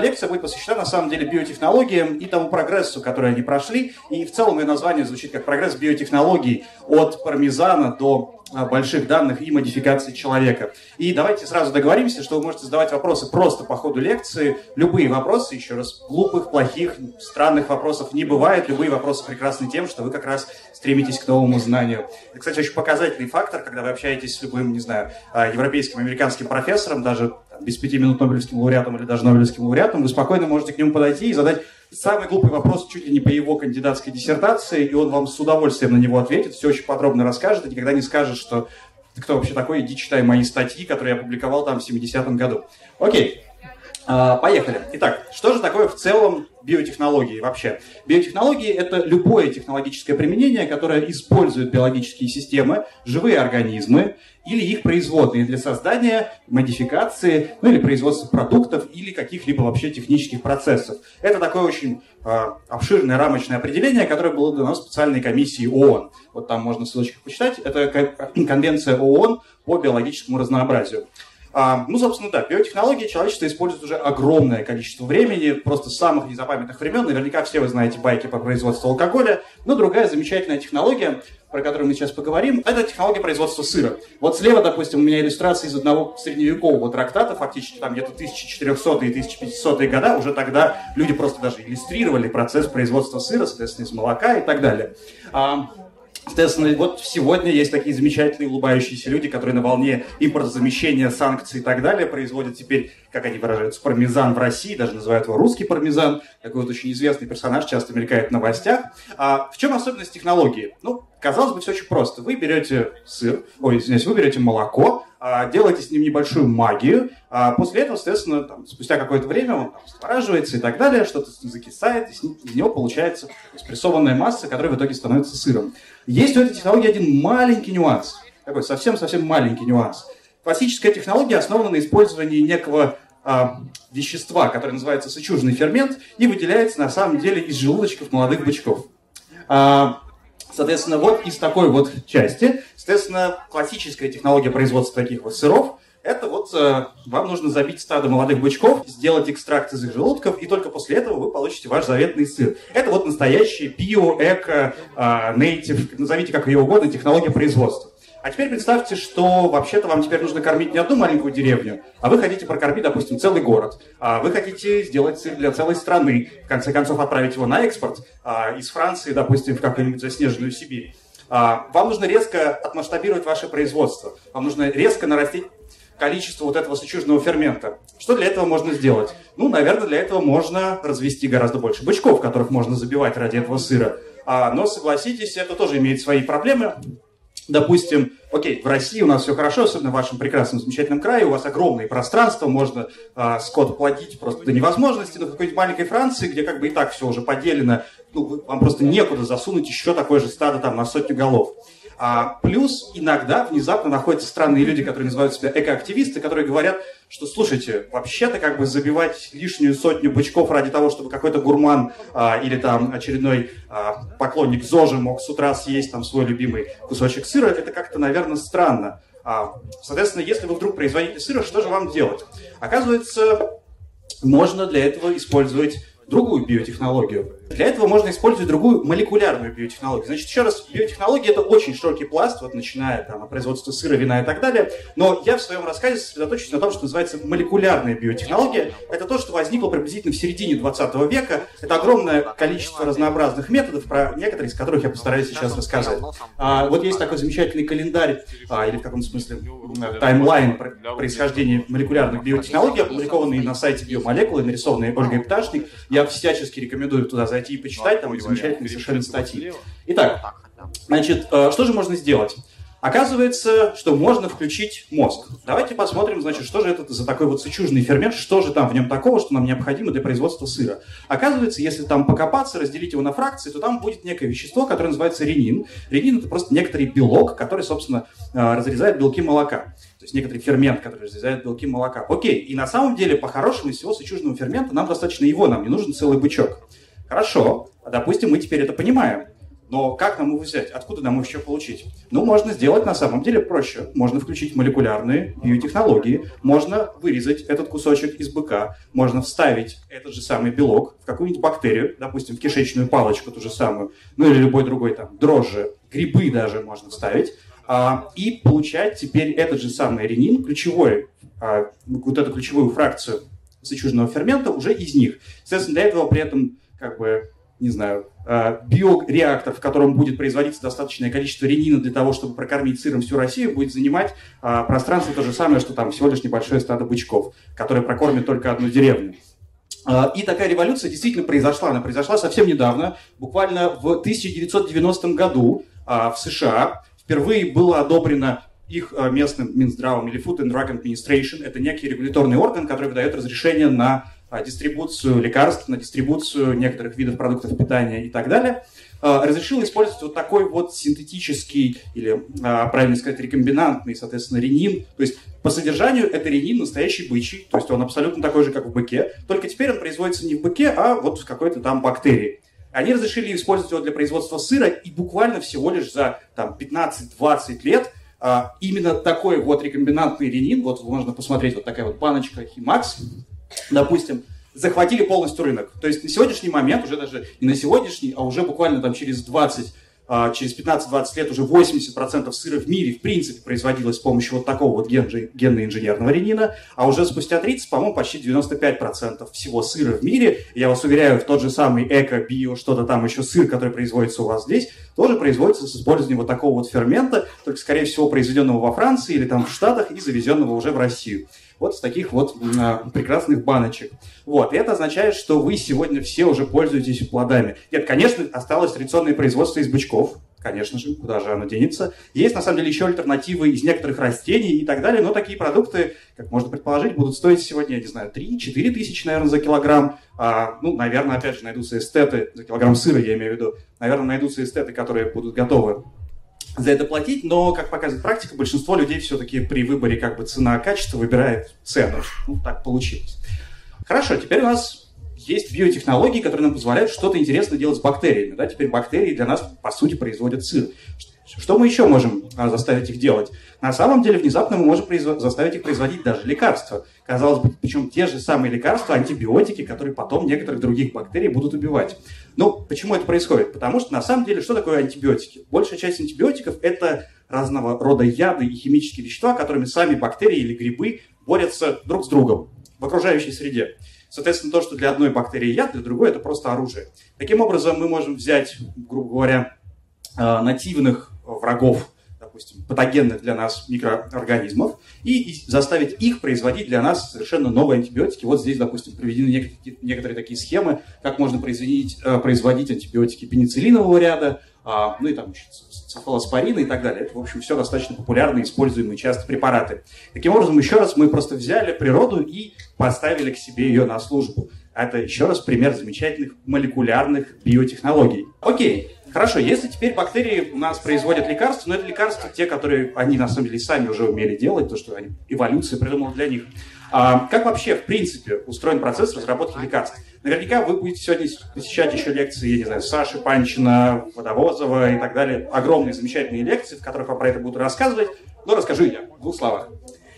лекция будет посвящена на самом деле биотехнологиям и тому прогрессу, который они прошли. И в целом ее название звучит как прогресс биотехнологий от пармезана до а, больших данных и модификации человека. И давайте сразу договоримся, что вы можете задавать вопросы просто по ходу лекции. Любые вопросы, еще раз, глупых, плохих, странных вопросов не бывает. Любые вопросы прекрасны тем, что вы как раз стремитесь к новому знанию. Это, кстати, очень показательный фактор, когда вы общаетесь с любым, не знаю, а, европейским, американским профессором, даже без пяти минут Нобелевским лауреатом или даже Нобелевским лауреатом, вы спокойно можете к нему подойти и задать самый глупый вопрос чуть ли не по его кандидатской диссертации, и он вам с удовольствием на него ответит, все очень подробно расскажет, и никогда не скажет, что кто вообще такой, иди читай мои статьи, которые я публиковал там в 70-м году. Окей, поехали. Итак, что же такое в целом биотехнологии вообще? Биотехнологии — это любое технологическое применение, которое использует биологические системы, живые организмы или их производные для создания, модификации, ну или производства продуктов или каких-либо вообще технических процессов. Это такое очень э, обширное рамочное определение, которое было дано специальной комиссией ООН. Вот там можно ссылочку почитать. Это конвенция ООН по биологическому разнообразию. А, ну, собственно, да, биотехнологии человечество использует уже огромное количество времени, просто с самых незапамятных времен. Наверняка все вы знаете байки по производству алкоголя. Но другая замечательная технология, про которую мы сейчас поговорим, это технология производства сыра. Вот слева, допустим, у меня иллюстрация из одного средневекового трактата, фактически там где-то 1400 и 1500 года, уже тогда люди просто даже иллюстрировали процесс производства сыра, соответственно, из молока и так далее. Соответственно, вот сегодня есть такие замечательные улыбающиеся люди, которые на волне импортозамещения, санкций и так далее производят теперь, как они выражаются, пармезан в России, даже называют его русский пармезан. Такой вот очень известный персонаж, часто мелькает в новостях. А в чем особенность технологии? Ну, казалось бы, все очень просто. Вы берете сыр, ой, извиняюсь, вы берете молоко, делаете с ним небольшую магию, а после этого, соответственно, там, спустя какое-то время он там, свораживается и так далее, что-то закисает, и из него получается спрессованная масса, которая в итоге становится сыром. Есть у этой технологии один маленький нюанс, такой совсем-совсем маленький нюанс. Классическая технология основана на использовании некого а, вещества, которое называется сычужный фермент, и выделяется на самом деле из желудочков молодых бычков. А, Соответственно, вот из такой вот части, соответственно, классическая технология производства таких вот сыров, это вот э, вам нужно забить стадо молодых бычков, сделать экстракт из их желудков, и только после этого вы получите ваш заветный сыр. Это вот настоящий био, эко, э, нейтив, назовите как ее угодно, технология производства. А теперь представьте, что вообще-то вам теперь нужно кормить не одну маленькую деревню, а вы хотите прокормить, допустим, целый город. А вы хотите сделать сыр для целой страны, в конце концов отправить его на экспорт а, из Франции, допустим, в какую-нибудь заснеженную Сибирь. А, вам нужно резко отмасштабировать ваше производство. Вам нужно резко нарастить количество вот этого сычужного фермента. Что для этого можно сделать? Ну, наверное, для этого можно развести гораздо больше бычков, которых можно забивать ради этого сыра. А, но согласитесь, это тоже имеет свои проблемы допустим, окей, в России у нас все хорошо, особенно в вашем прекрасном, замечательном крае, у вас огромные пространства, можно э, скот плодить просто до невозможности, но в какой-нибудь маленькой Франции, где как бы и так все уже поделено, ну, вам просто некуда засунуть еще такое же стадо там на сотню голов. А, плюс иногда внезапно находятся странные люди, которые называют себя экоактивисты, которые говорят, что, слушайте, вообще-то как бы забивать лишнюю сотню бычков ради того, чтобы какой-то гурман а, или там очередной а, поклонник ЗОЖи мог с утра съесть там свой любимый кусочек сыра, это как-то, наверное, странно. А, соответственно, если вы вдруг производите сыра, что же вам делать? Оказывается, можно для этого использовать другую биотехнологию. Для этого можно использовать другую молекулярную биотехнологию. Значит, еще раз, биотехнология это очень широкий пласт, вот начиная там, от производства сыра, вина и так далее. Но я в своем рассказе сосредоточусь на том, что называется молекулярная биотехнология. Это то, что возникло приблизительно в середине 20 века. Это огромное количество разнообразных методов, про некоторые из которых я постараюсь сейчас рассказать. А, вот есть такой замечательный календарь, а, или в каком смысле таймлайн происхождения молекулярных биотехнологий, опубликованный на сайте биомолекулы, нарисованный Ольгой Пташник. Я всячески рекомендую туда зайти зайти и почитать, там замечательные совершенно статьи. Итак, значит, э, что же можно сделать? Оказывается, что можно включить мозг. Давайте посмотрим, значит, что же это за такой вот сычужный фермент, что же там в нем такого, что нам необходимо для производства сыра. Оказывается, если там покопаться, разделить его на фракции, то там будет некое вещество, которое называется ренин. Ренин это просто некоторый белок, который, собственно, э, разрезает белки молока. То есть некоторый фермент, который разрезает белки молока. Окей, и на самом деле, по-хорошему, из всего сычужного фермента нам достаточно его, нам не нужен целый бычок. Хорошо, а допустим, мы теперь это понимаем. Но как нам его взять? Откуда нам их еще получить? Ну, можно сделать на самом деле проще. Можно включить молекулярные биотехнологии, можно вырезать этот кусочек из быка, можно вставить этот же самый белок в какую-нибудь бактерию, допустим, в кишечную палочку ту же самую, ну или любой другой там, дрожжи, грибы даже можно вставить, а, и получать теперь этот же самый ренин, ключевой, а, вот эту ключевую фракцию сычужного фермента уже из них. Соответственно, для этого при этом как бы не знаю, а, биореактор, в котором будет производиться достаточное количество ренина для того, чтобы прокормить сыром всю Россию, будет занимать а, пространство то же самое, что там всего лишь небольшое стадо бычков, которое прокормит только одну деревню. А, и такая революция действительно произошла. Она произошла совсем недавно, буквально в 1990 году в США. Впервые было одобрено их местным Минздравом или Food and Drug Administration. Это некий регуляторный орган, который выдает разрешение на дистрибуцию лекарств, на дистрибуцию некоторых видов продуктов питания и так далее, а, разрешил использовать вот такой вот синтетический или, а, правильно сказать, рекомбинантный, соответственно, ренин. То есть по содержанию это ренин настоящий бычий, то есть он абсолютно такой же, как в быке, только теперь он производится не в быке, а вот в какой-то там бактерии. Они разрешили использовать его для производства сыра, и буквально всего лишь за там, 15-20 лет именно такой вот рекомбинантный ренин, вот можно посмотреть, вот такая вот баночка Химакс, допустим, захватили полностью рынок. То есть на сегодняшний момент, уже даже не на сегодняшний, а уже буквально там через 20 а, через 15-20 лет уже 80% сыра в мире в принципе производилось с помощью вот такого вот генно-инженерного ренина, а уже спустя 30, по-моему, почти 95% всего сыра в мире, я вас уверяю, в тот же самый эко-био, что-то там еще сыр, который производится у вас здесь, тоже производится с использованием вот такого вот фермента, только, скорее всего, произведенного во Франции или там в Штатах и завезенного уже в Россию вот с таких вот а, прекрасных баночек. Вот, и это означает, что вы сегодня все уже пользуетесь плодами. Нет, конечно, осталось традиционное производство из бычков, конечно же, куда же оно денется. Есть, на самом деле, еще альтернативы из некоторых растений и так далее, но такие продукты, как можно предположить, будут стоить сегодня, я не знаю, 3-4 тысячи, наверное, за килограмм. А, ну, наверное, опять же, найдутся эстеты, за килограмм сыра, я имею в виду, наверное, найдутся эстеты, которые будут готовы за это платить, но, как показывает практика, большинство людей все-таки при выборе как бы цена-качество выбирает цену. Ну, так получилось. Хорошо, теперь у нас есть биотехнологии, которые нам позволяют что-то интересное делать с бактериями. Да? Теперь бактерии для нас, по сути, производят сыр. Что мы еще можем а, заставить их делать? На самом деле, внезапно мы можем заставить их производить даже лекарства. Казалось бы, причем те же самые лекарства, антибиотики, которые потом некоторых других бактерий будут убивать. Ну, почему это происходит? Потому что, на самом деле, что такое антибиотики? Большая часть антибиотиков – это разного рода яды и химические вещества, которыми сами бактерии или грибы борются друг с другом в окружающей среде. Соответственно, то, что для одной бактерии яд, для другой это просто оружие. Таким образом, мы можем взять, грубо говоря, а, нативных врагов, допустим, патогенных для нас микроорганизмов, и заставить их производить для нас совершенно новые антибиотики. Вот здесь, допустим, приведены некоторые, некоторые такие схемы, как можно производить, э, производить антибиотики пенициллинового ряда, а, ну и там еще цефалоспорины и так далее. Это, в общем, все достаточно популярные, используемые часто препараты. Таким образом, еще раз, мы просто взяли природу и поставили к себе ее на службу. Это еще раз пример замечательных молекулярных биотехнологий. Окей, Хорошо, если теперь бактерии у нас производят лекарства, но это лекарства те, которые они на самом деле сами уже умели делать, то, что они, эволюция придумала для них. А, как вообще, в принципе, устроен процесс разработки лекарств? Наверняка вы будете сегодня посещать еще лекции, я не знаю, Саши Панчина, Водовозова и так далее. Огромные, замечательные лекции, в которых вам про это будут рассказывать. Но расскажу я в двух словах.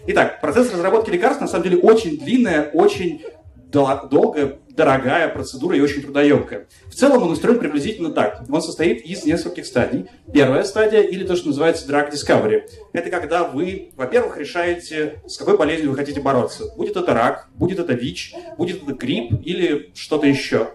Итак, процесс разработки лекарств на самом деле очень длинная, очень долгая, дорогая процедура и очень трудоемкая. В целом он устроен приблизительно так. Он состоит из нескольких стадий. Первая стадия, или то, что называется drug discovery, это когда вы, во-первых, решаете, с какой болезнью вы хотите бороться. Будет это рак, будет это ВИЧ, будет это грипп или что-то еще.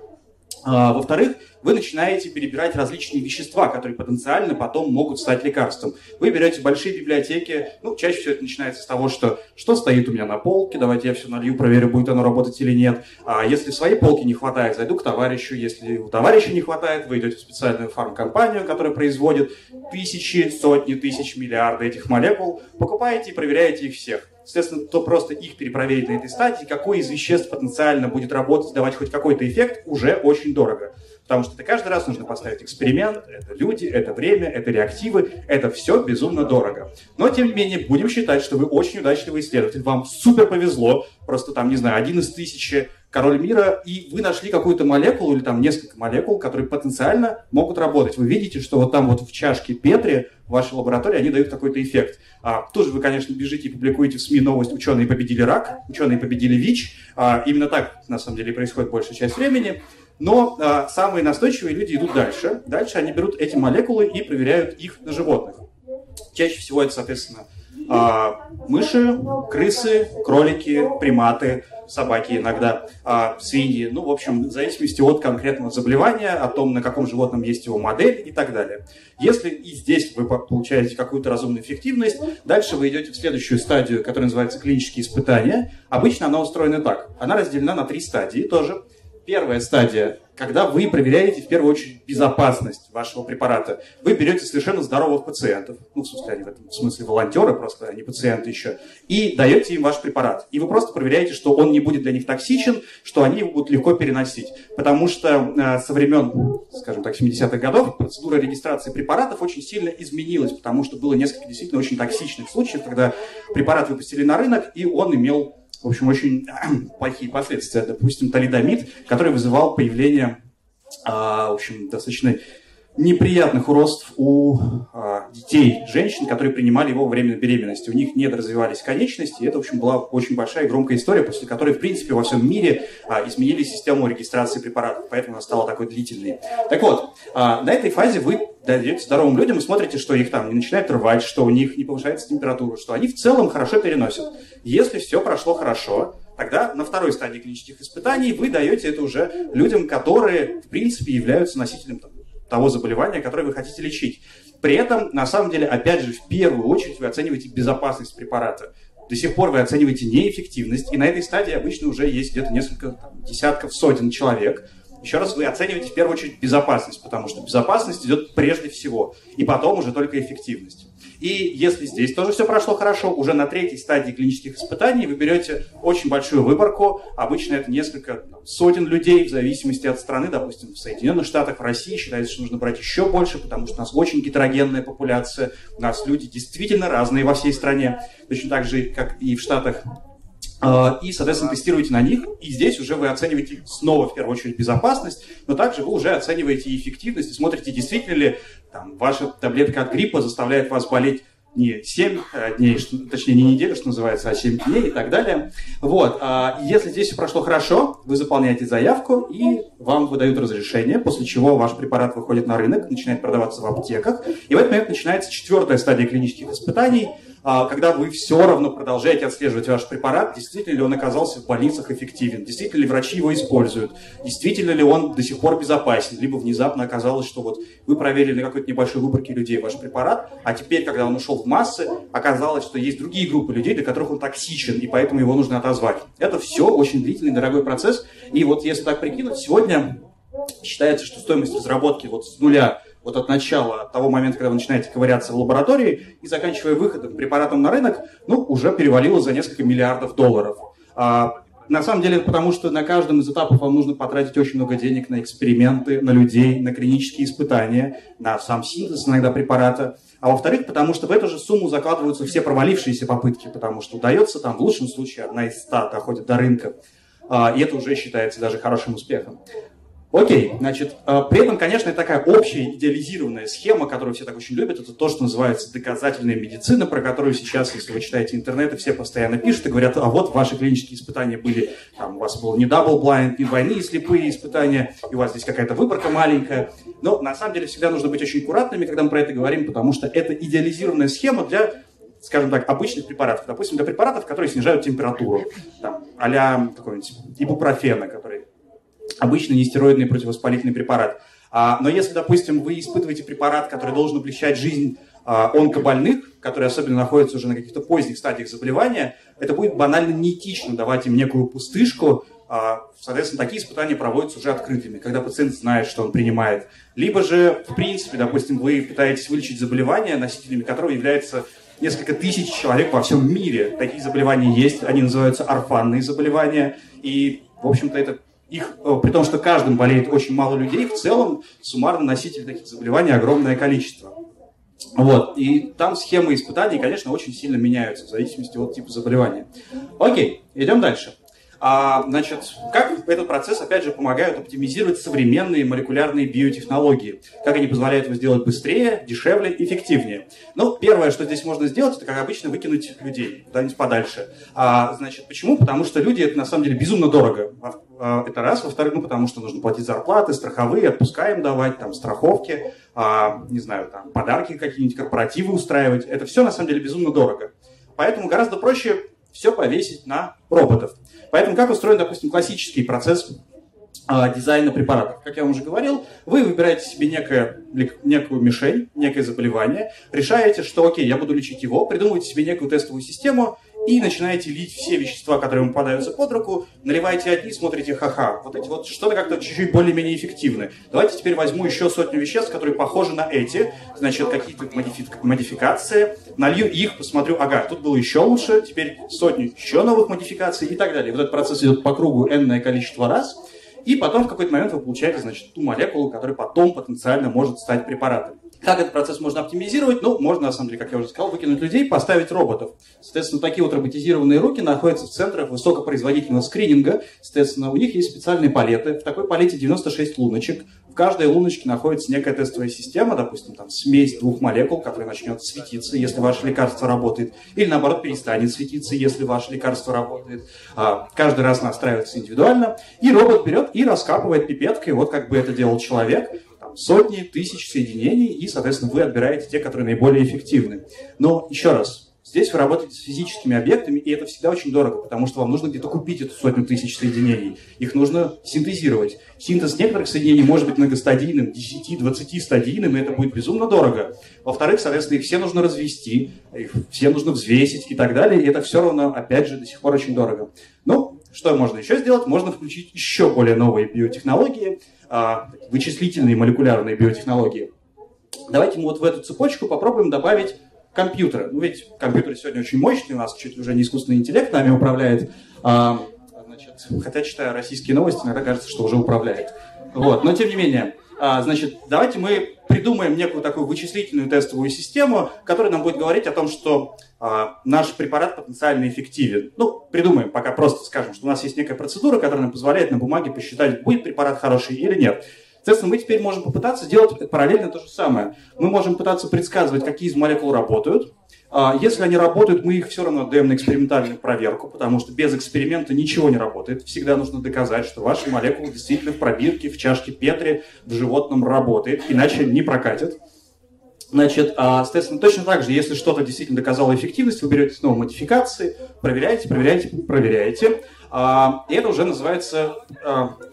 А, во-вторых, вы начинаете перебирать различные вещества, которые потенциально потом могут стать лекарством. Вы берете большие библиотеки, ну, чаще всего это начинается с того, что что стоит у меня на полке, давайте я все налью, проверю, будет оно работать или нет. А если своей полки не хватает, зайду к товарищу. Если у товарища не хватает, вы идете в специальную фармкомпанию, которая производит тысячи, сотни тысяч, миллиарды этих молекул, покупаете и проверяете их всех. Соответственно, то просто их перепроверить на этой стадии, какой из веществ потенциально будет работать, давать хоть какой-то эффект, уже очень дорого. Потому что это каждый раз нужно поставить эксперимент, это люди, это время, это реактивы, это все безумно дорого. Но, тем не менее, будем считать, что вы очень удачливый исследователь, вам супер повезло, просто там, не знаю, один из тысячи король мира, и вы нашли какую-то молекулу или там несколько молекул, которые потенциально могут работать. Вы видите, что вот там вот в чашке Петри в вашей лаборатории они дают какой-то эффект. А, тут вы, конечно, бежите и публикуете в СМИ новость «Ученые победили рак», «Ученые победили ВИЧ». А, именно так, на самом деле, происходит большая часть времени. Но а, самые настойчивые люди идут дальше. Дальше они берут эти молекулы и проверяют их на животных. Чаще всего это, соответственно, а, мыши, крысы, кролики, приматы, собаки иногда, а, свиньи. Ну, в общем, в зависимости от конкретного заболевания, о том, на каком животном есть его модель и так далее. Если и здесь вы получаете какую-то разумную эффективность, дальше вы идете в следующую стадию, которая называется клинические испытания. Обычно она устроена так. Она разделена на три стадии тоже. Первая стадия когда вы проверяете в первую очередь безопасность вашего препарата. Вы берете совершенно здоровых пациентов, ну, в смысле, они в этом смысле волонтеры, просто они пациенты еще, и даете им ваш препарат. И вы просто проверяете, что он не будет для них токсичен, что они его будут легко переносить. Потому что э, со времен, скажем так, 70-х годов процедура регистрации препаратов очень сильно изменилась, потому что было несколько действительно очень токсичных случаев, когда препарат выпустили на рынок, и он имел в общем, очень плохие последствия. Допустим, талидомид, который вызывал появление, а, в общем, достаточно неприятных уродств у а, детей, женщин, которые принимали его во время беременности. У них не развивались конечности, и это, в общем, была очень большая и громкая история, после которой, в принципе, во всем мире а, изменили систему регистрации препаратов, поэтому она стала такой длительной. Так вот, а, на этой фазе вы даете здоровым людям и смотрите, что их там не начинает рвать, что у них не повышается температура, что они в целом хорошо переносят. Если все прошло хорошо, тогда на второй стадии клинических испытаний вы даете это уже людям, которые, в принципе, являются носителем там, того заболевания, которое вы хотите лечить. При этом, на самом деле, опять же, в первую очередь вы оцениваете безопасность препарата. До сих пор вы оцениваете неэффективность, и на этой стадии обычно уже есть где-то несколько там, десятков, сотен человек, еще раз, вы оцениваете в первую очередь безопасность, потому что безопасность идет прежде всего, и потом уже только эффективность. И если здесь тоже все прошло хорошо, уже на третьей стадии клинических испытаний вы берете очень большую выборку. Обычно это несколько сотен людей, в зависимости от страны. Допустим, в Соединенных Штатах, в России считается, что нужно брать еще больше, потому что у нас очень гетерогенная популяция. У нас люди действительно разные во всей стране. Точно так же, как и в Штатах и, соответственно, тестируете на них, и здесь уже вы оцениваете снова, в первую очередь, безопасность, но также вы уже оцениваете эффективность и смотрите, действительно ли там, ваша таблетка от гриппа заставляет вас болеть не 7 э, дней, точнее, не неделю, что называется, а 7 дней и так далее. Вот. А если здесь все прошло хорошо, вы заполняете заявку, и вам выдают разрешение, после чего ваш препарат выходит на рынок, начинает продаваться в аптеках. И в этот момент начинается четвертая стадия клинических испытаний – а, когда вы все равно продолжаете отслеживать ваш препарат, действительно ли он оказался в больницах эффективен, действительно ли врачи его используют, действительно ли он до сих пор безопасен, либо внезапно оказалось, что вот вы проверили на какой-то небольшой выборке людей ваш препарат, а теперь, когда он ушел в массы, оказалось, что есть другие группы людей, для которых он токсичен, и поэтому его нужно отозвать. Это все очень длительный, дорогой процесс, и вот если так прикинуть, сегодня считается, что стоимость разработки вот с нуля вот от начала, от того момента, когда вы начинаете ковыряться в лаборатории и заканчивая выходом препаратом на рынок, ну, уже перевалило за несколько миллиардов долларов. А, на самом деле, потому что на каждом из этапов вам нужно потратить очень много денег на эксперименты, на людей, на клинические испытания, на сам синтез иногда препарата. А во-вторых, потому что в эту же сумму закладываются все провалившиеся попытки, потому что удается там в лучшем случае одна из ста доходит до рынка. А, и это уже считается даже хорошим успехом. Окей, значит, э, при этом, конечно, такая общая идеализированная схема, которую все так очень любят, это то, что называется доказательная медицина, про которую сейчас, если вы читаете интернет, все постоянно пишут и говорят, а вот ваши клинические испытания были, там, у вас был не double blind, не двойные слепые испытания, и у вас здесь какая-то выборка маленькая. Но на самом деле всегда нужно быть очень аккуратными, когда мы про это говорим, потому что это идеализированная схема для скажем так, обычных препаратов. Допустим, для препаратов, которые снижают температуру, там, а-ля какой-нибудь ибупрофена, который обычный нестероидный противовоспалительный препарат. А, но если, допустим, вы испытываете препарат, который должен облегчать жизнь а, онкобольных, которые особенно находятся уже на каких-то поздних стадиях заболевания, это будет банально неэтично давать им некую пустышку. А, соответственно, такие испытания проводятся уже открытыми, когда пациент знает, что он принимает. Либо же, в принципе, допустим, вы пытаетесь вылечить заболевание, носителями которого является несколько тысяч человек во всем мире. Такие заболевания есть, они называются орфанные заболевания. И, в общем-то, это их, э, при том, что каждым болеет очень мало людей, в целом суммарно носителей таких заболеваний огромное количество. Вот. И там схемы испытаний, конечно, очень сильно меняются в зависимости от типа заболевания. Окей, идем дальше. А, значит, как этот процесс, опять же, помогают оптимизировать современные молекулярные биотехнологии? Как они позволяют его сделать быстрее, дешевле, эффективнее? Ну, первое, что здесь можно сделать, это, как обычно, выкинуть людей куда-нибудь подальше. А, значит, почему? Потому что люди, это на самом деле безумно дорого. А, это раз. Во-вторых, ну, потому что нужно платить зарплаты, страховые, отпускаем давать, там, страховки, а, не знаю, там, подарки какие-нибудь, корпоративы устраивать. Это все, на самом деле, безумно дорого. Поэтому гораздо проще все повесить на роботов. Поэтому как устроен, допустим, классический процесс а, дизайна препаратов. Как я вам уже говорил, вы выбираете себе некое, некую мишень, некое заболевание, решаете, что окей, я буду лечить его, придумываете себе некую тестовую систему и начинаете лить все вещества, которые вам попадаются под руку, наливаете одни, смотрите, ха-ха, вот эти вот что-то как-то чуть-чуть более-менее эффективны. Давайте теперь возьму еще сотню веществ, которые похожи на эти, значит, какие-то модифи- модификации, налью их, посмотрю, ага, тут было еще лучше, теперь сотню еще новых модификаций и так далее. Вот этот процесс идет по кругу энное количество раз, и потом в какой-то момент вы получаете, значит, ту молекулу, которая потом потенциально может стать препаратом. Как этот процесс можно оптимизировать? Ну, можно, на самом деле, как я уже сказал, выкинуть людей, поставить роботов. Соответственно, такие вот роботизированные руки находятся в центрах высокопроизводительного скрининга. Соответственно, у них есть специальные палеты. В такой палете 96 луночек. В каждой луночке находится некая тестовая система, допустим, там смесь двух молекул, которая начнет светиться, если ваше лекарство работает, или наоборот перестанет светиться, если ваше лекарство работает. А, каждый раз настраивается индивидуально, и робот берет и раскапывает пипеткой, вот как бы это делал человек, сотни, тысяч соединений, и, соответственно, вы отбираете те, которые наиболее эффективны. Но, еще раз, здесь вы работаете с физическими объектами, и это всегда очень дорого, потому что вам нужно где-то купить эту сотню тысяч соединений. Их нужно синтезировать. Синтез некоторых соединений может быть многостадийным, 10-20 стадийным, и это будет безумно дорого. Во-вторых, соответственно, их все нужно развести, их все нужно взвесить и так далее, и это все равно, опять же, до сих пор очень дорого. Ну, что можно еще сделать? Можно включить еще более новые биотехнологии, вычислительные молекулярные биотехнологии. Давайте мы вот в эту цепочку попробуем добавить компьютеры. Ну ведь компьютеры сегодня очень мощные, у нас чуть уже не искусственный интеллект нами управляет. А, значит, хотя, читая российские новости, иногда кажется, что уже управляет. Вот. Но тем не менее, а, значит, давайте мы придумаем некую такую вычислительную тестовую систему, которая нам будет говорить о том, что а, наш препарат потенциально эффективен. Ну, придумаем, пока просто скажем, что у нас есть некая процедура, которая нам позволяет на бумаге посчитать, будет препарат хороший или нет. Соответственно, мы теперь можем попытаться делать параллельно то же самое. Мы можем пытаться предсказывать, какие из молекул работают, а, если они работают, мы их все равно отдаем на экспериментальную проверку, потому что без эксперимента ничего не работает. Всегда нужно доказать, что ваша молекула действительно в пробирке, в чашке Петри, в животном работает, иначе не прокатит. Значит, а, соответственно, точно так же, если что-то действительно доказало эффективность, вы берете снова модификации, проверяете, проверяете, проверяете. А, и это уже называется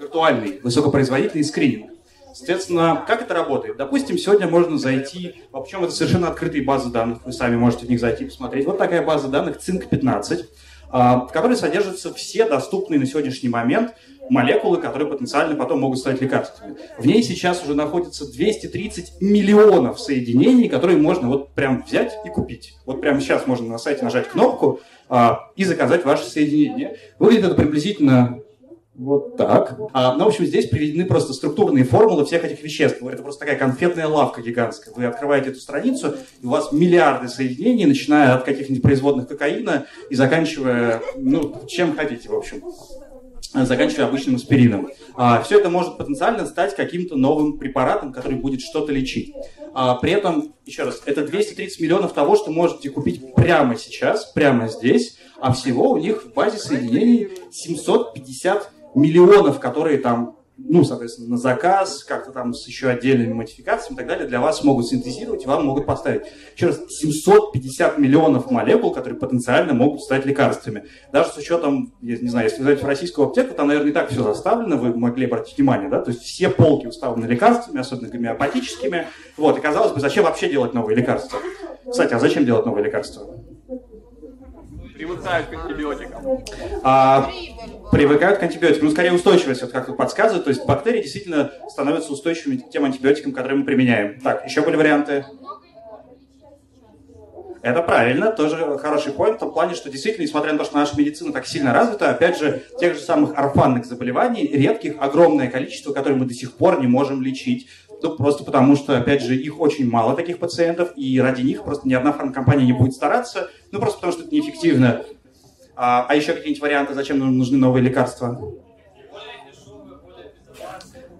виртуальный высокопроизводительный скрининг. Соответственно, как это работает? Допустим, сегодня можно зайти, общем, это совершенно открытые базы данных, вы сами можете в них зайти и посмотреть. Вот такая база данных Цинк-15, а, в которой содержатся все доступные на сегодняшний момент молекулы, которые потенциально потом могут стать лекарствами. В ней сейчас уже находится 230 миллионов соединений, которые можно вот прям взять и купить. Вот прямо сейчас можно на сайте нажать кнопку а, и заказать ваше соединение. Выглядит это приблизительно вот так. А, ну, в общем, здесь приведены просто структурные формулы всех этих веществ. Это просто такая конфетная лавка гигантская. Вы открываете эту страницу, и у вас миллиарды соединений, начиная от каких-нибудь производных кокаина и заканчивая, ну, чем хотите, в общем заканчивая обычным аспирином. А, все это может потенциально стать каким-то новым препаратом, который будет что-то лечить. А, при этом, еще раз, это 230 миллионов того, что можете купить прямо сейчас, прямо здесь, а всего у них в базе соединений 750 миллионов, которые там, ну, соответственно, на заказ, как-то там с еще отдельными модификациями и так далее, для вас могут синтезировать и вам могут поставить. Еще раз, 750 миллионов молекул, которые потенциально могут стать лекарствами. Даже с учетом, я не знаю, если зайдете в российскую аптеку, там, наверное, и так все заставлено, вы могли обратить внимание, да, то есть все полки уставлены лекарствами, особенно гомеопатическими. Вот, и казалось бы, зачем вообще делать новые лекарства? Кстати, а зачем делать новые лекарства? Привыкают к антибиотикам. А, привыкают к антибиотикам. Ну, скорее устойчивость, вот как тут подсказывает. То есть бактерии действительно становятся устойчивыми к тем антибиотикам, которые мы применяем. Так, еще были варианты? Это правильно, тоже хороший поинт в том плане, что действительно, несмотря на то, что наша медицина так сильно развита, опять же, тех же самых орфанных заболеваний, редких, огромное количество, которые мы до сих пор не можем лечить. Ну, просто потому что, опять же, их очень мало, таких пациентов, и ради них просто ни одна фармкомпания не будет стараться, ну, просто потому что это неэффективно. А, а еще какие-нибудь варианты, зачем нужны новые лекарства?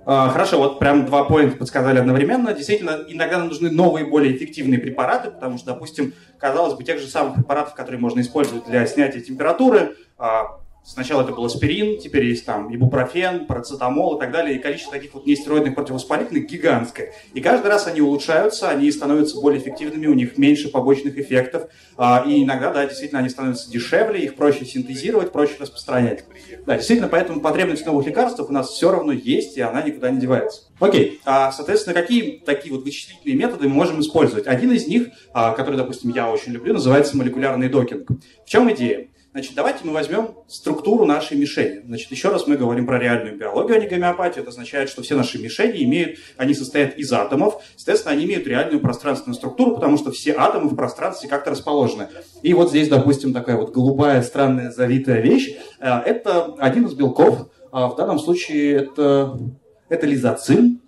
А, хорошо, вот прям два поинта подсказали одновременно. Действительно, иногда нам нужны новые, более эффективные препараты, потому что, допустим, казалось бы, тех же самых препаратов, которые можно использовать для снятия температуры, а, Сначала это был аспирин, теперь есть там ибупрофен, парацетамол и так далее. И количество таких вот нестероидных противовоспалительных гигантское. И каждый раз они улучшаются, они становятся более эффективными, у них меньше побочных эффектов. А, и иногда, да, действительно, они становятся дешевле, их проще синтезировать, проще распространять. Да, действительно, поэтому потребность новых лекарствах у нас все равно есть, и она никуда не девается. Окей, а, соответственно, какие такие вот вычислительные методы мы можем использовать? Один из них, а, который, допустим, я очень люблю, называется молекулярный докинг. В чем идея? Значит, давайте мы возьмем структуру нашей мишени. Значит, еще раз мы говорим про реальную биологию, а не гомеопатию. Это означает, что все наши мишени имеют, они состоят из атомов. Соответственно, они имеют реальную пространственную структуру, потому что все атомы в пространстве как-то расположены. И вот здесь, допустим, такая вот голубая, странная, завитая вещь. Э, это один из белков. А в данном случае это, это лизоцин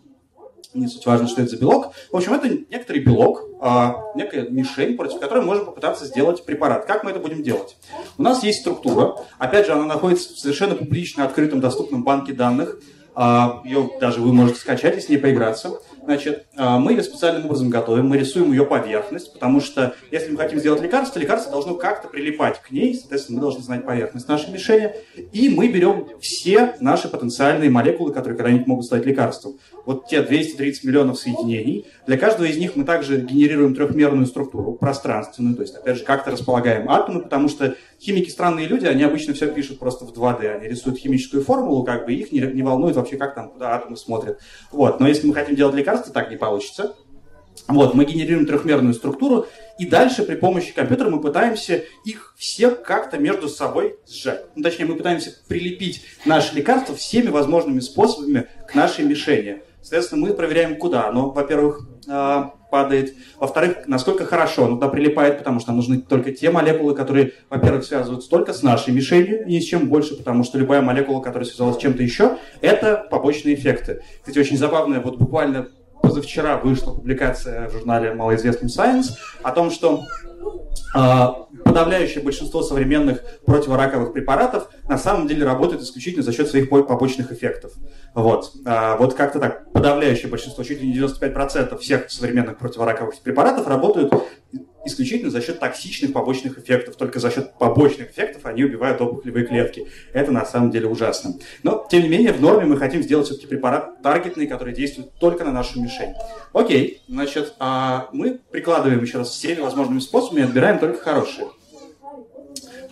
не суть важно, что это за белок. В общем, это некоторый белок, а, некая мишень, против которой мы можем попытаться сделать препарат. Как мы это будем делать? У нас есть структура. Опять же, она находится в совершенно публично открытом доступном банке данных. А, ее даже вы можете скачать и с ней поиграться. Значит, а, мы ее специальным образом готовим, мы рисуем ее поверхность, потому что если мы хотим сделать лекарство, лекарство должно как-то прилипать к ней, соответственно, мы должны знать поверхность нашей мишени, и мы берем все наши потенциальные молекулы, которые когда-нибудь могут стать лекарством. Вот те 230 миллионов соединений, для каждого из них мы также генерируем трехмерную структуру, пространственную, то есть, опять же, как-то располагаем атомы, потому что химики странные люди, они обычно все пишут просто в 2D, они рисуют химическую формулу, как бы их не, не волнует вообще, как там, куда атомы смотрят. Вот. Но если мы хотим делать лекарство, так не получится. Вот, мы генерируем трехмерную структуру, и дальше при помощи компьютера мы пытаемся их все как-то между собой сжать. Ну, точнее, мы пытаемся прилепить наше лекарство всеми возможными способами к нашей мишени. Соответственно, мы проверяем, куда оно, во-первых, а, падает. Во-вторых, насколько хорошо оно туда прилипает, потому что нужны только те молекулы, которые, во-первых, связываются только с нашей мишенью, ни с чем больше, потому что любая молекула, которая связалась с чем-то еще, это побочные эффекты. Кстати, очень забавно, вот буквально позавчера вышла публикация в журнале малоизвестном Science о том, что а, подавляющее большинство современных противораковых препаратов на самом деле работает исключительно за счет своих побочных эффектов. Вот, а, вот как-то так, подавляющее большинство, чуть ли не 95% всех современных противораковых препаратов работают исключительно за счет токсичных побочных эффектов. Только за счет побочных эффектов они убивают опухолевые клетки. Это на самом деле ужасно. Но, тем не менее, в норме мы хотим сделать все-таки препарат таргетный, который действует только на нашу мишень. Окей, значит, а мы прикладываем еще раз всеми возможными способами и отбираем только хорошие.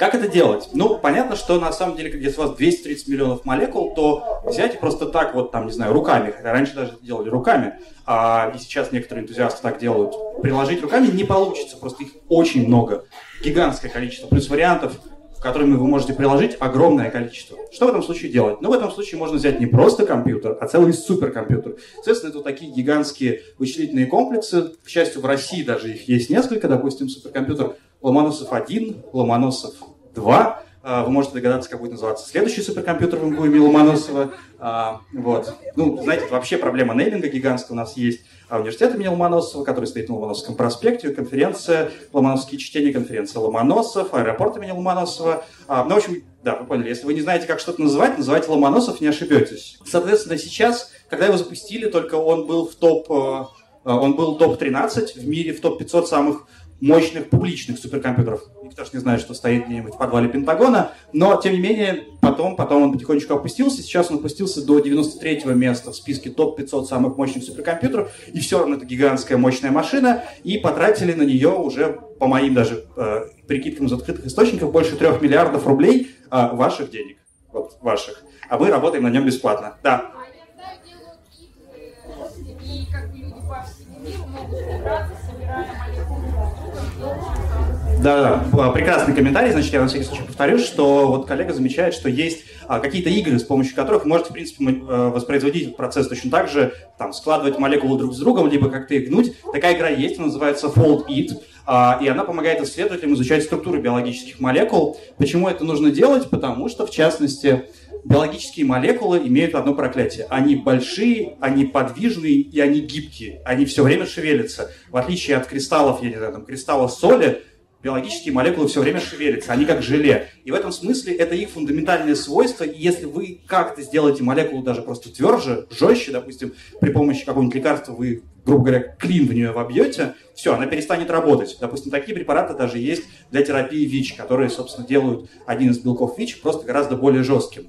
Как это делать? Ну, понятно, что на самом деле, если у вас 230 миллионов молекул, то взять и просто так вот, там, не знаю, руками, раньше даже делали руками, а, и сейчас некоторые энтузиасты так делают, приложить руками не получится, просто их очень много, гигантское количество, плюс вариантов, которыми вы можете приложить огромное количество. Что в этом случае делать? Ну, в этом случае можно взять не просто компьютер, а целый суперкомпьютер. Соответственно, это такие гигантские вычислительные комплексы. К счастью, в России даже их есть несколько. Допустим, суперкомпьютер Ломоносов-1, Ломоносов 2. А, вы можете догадаться, как будет называться следующий суперкомпьютер в МГУ имени Ломоносова. А, вот. Ну, знаете, вообще проблема нейминга гигантская у нас есть. А университет имени Ломоносова, который стоит на Ломоносовском проспекте, конференция «Ломоносовские чтения», конференция Ломоносов, аэропорт имени Ломоносова. Ну, в общем, да, вы поняли. Если вы не знаете, как что-то называть, называйте Ломоносов, не ошибетесь. Соответственно, сейчас, когда его запустили, только он был в топ... Он был топ-13 в мире, в топ-500 самых мощных публичных суперкомпьютеров. Никто же не знает, что стоит где-нибудь в подвале Пентагона. Но, тем не менее, потом, потом он потихонечку опустился. Сейчас он опустился до 93-го места в списке топ-500 самых мощных суперкомпьютеров. И все равно это гигантская мощная машина. И потратили на нее уже, по моим даже э, прикидкам из открытых источников, больше трех миллиардов рублей э, ваших денег. Вот, ваших. А мы работаем на нем бесплатно. Да. И как люди по всему миру могут собирая молекулы да, да, прекрасный комментарий. Значит, я на всякий случай повторю, что вот коллега замечает, что есть а, какие-то игры, с помощью которых вы можете, в принципе, э, воспроизводить процесс точно так же, там, складывать молекулы друг с другом, либо как-то их гнуть. Такая игра есть, она называется Fold It, а, и она помогает исследователям изучать структуру биологических молекул. Почему это нужно делать? Потому что, в частности, биологические молекулы имеют одно проклятие. Они большие, они подвижные и они гибкие. Они все время шевелятся. В отличие от кристаллов, я не знаю, там, кристалла соли, биологические молекулы все время шевелятся, они как желе. И в этом смысле это их фундаментальное свойство, и если вы как-то сделаете молекулу даже просто тверже, жестче, допустим, при помощи какого-нибудь лекарства вы, грубо говоря, клин в нее вобьете, все, она перестанет работать. Допустим, такие препараты даже есть для терапии ВИЧ, которые, собственно, делают один из белков ВИЧ просто гораздо более жестким.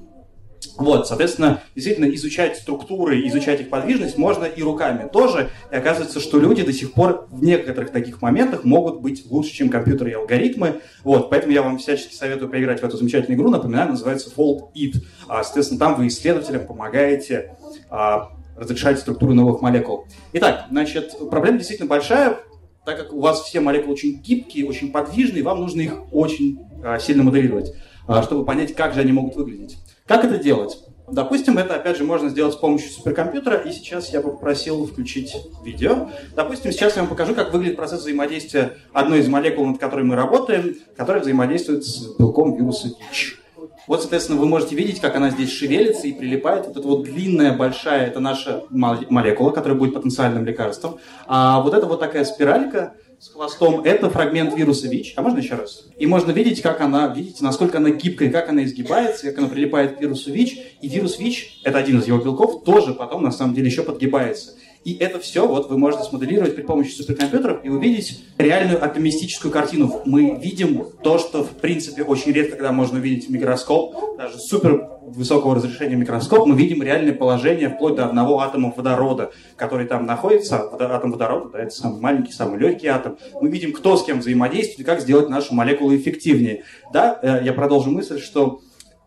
Вот, соответственно, действительно изучать структуры, изучать их подвижность можно и руками тоже. И оказывается, что люди до сих пор в некоторых таких моментах могут быть лучше, чем компьютеры и алгоритмы. Вот, поэтому я вам всячески советую поиграть в эту замечательную игру. Напоминаю, называется Fold It. А, соответственно, там вы исследователям помогаете а, разрешать структуру новых молекул. Итак, значит, проблема действительно большая, так как у вас все молекулы очень гибкие, очень подвижные, вам нужно их очень а, сильно моделировать, а, чтобы понять, как же они могут выглядеть. Как это делать? Допустим, это, опять же, можно сделать с помощью суперкомпьютера, и сейчас я попросил включить видео. Допустим, сейчас я вам покажу, как выглядит процесс взаимодействия одной из молекул, над которой мы работаем, которая взаимодействует с белком вируса ВИЧ. Вот, соответственно, вы можете видеть, как она здесь шевелится и прилипает. Вот эта вот длинная, большая, это наша молекула, которая будет потенциальным лекарством. А вот эта вот такая спиралька, с хвостом, это фрагмент вируса ВИЧ. А можно еще раз? И можно видеть, как она, видите, насколько она гибкая, как она изгибается, как она прилипает к вирусу ВИЧ. И вирус ВИЧ, это один из его белков, тоже потом, на самом деле, еще подгибается. И это все вот вы можете смоделировать при помощи суперкомпьютеров и увидеть реальную атомистическую картину. Мы видим то, что в принципе очень редко, когда можно увидеть микроскоп, даже супер высокого разрешения микроскоп, мы видим реальное положение вплоть до одного атома водорода, который там находится, атом водорода, да, это самый маленький, самый легкий атом. Мы видим, кто с кем взаимодействует и как сделать нашу молекулу эффективнее. Да, э, я продолжу мысль, что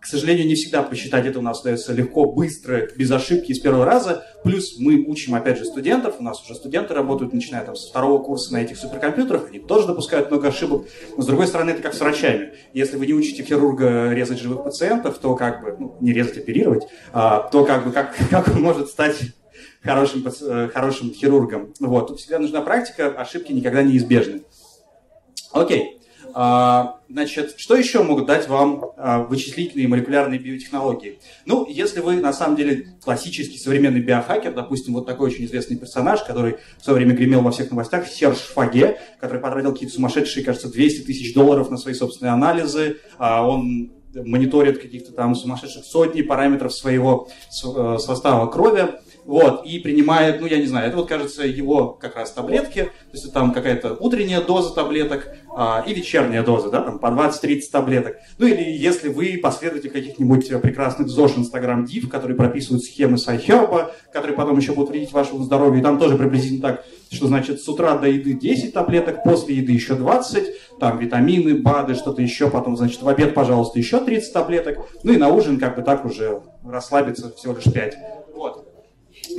к сожалению, не всегда посчитать это у нас удается легко, быстро, без ошибки с первого раза. Плюс мы учим, опять же, студентов. У нас уже студенты работают, начиная там со второго курса на этих суперкомпьютерах. Они тоже допускают много ошибок. Но, с другой стороны, это как с врачами. Если вы не учите хирурга резать живых пациентов, то как бы, ну, не резать, оперировать, а, то как бы, как, как он может стать хорошим, э, хорошим хирургом. Вот. Тут всегда нужна практика, ошибки никогда неизбежны. Окей. А, значит, что еще могут дать вам а, вычислительные молекулярные биотехнологии? Ну, если вы на самом деле классический современный биохакер, допустим, вот такой очень известный персонаж, который в свое время гремел во всех новостях, Серж Фаге, который потратил какие-то сумасшедшие, кажется, 200 тысяч долларов на свои собственные анализы, а он мониторит каких-то там сумасшедших сотни параметров своего э, состава крови, вот, и принимает, ну, я не знаю, это вот, кажется, его как раз таблетки, то есть там какая-то утренняя доза таблеток а, и вечерняя доза, да, там по 20-30 таблеток. Ну, или если вы последователь каких-нибудь прекрасных ЗОЖ Инстаграм Див, которые прописывают схемы Сайхерба, которые потом еще будут вредить вашему здоровью, и там тоже приблизительно так, что значит с утра до еды 10 таблеток, после еды еще 20, там витамины, БАДы, что-то еще, потом, значит, в обед, пожалуйста, еще 30 таблеток, ну и на ужин как бы так уже расслабиться всего лишь 5. Вот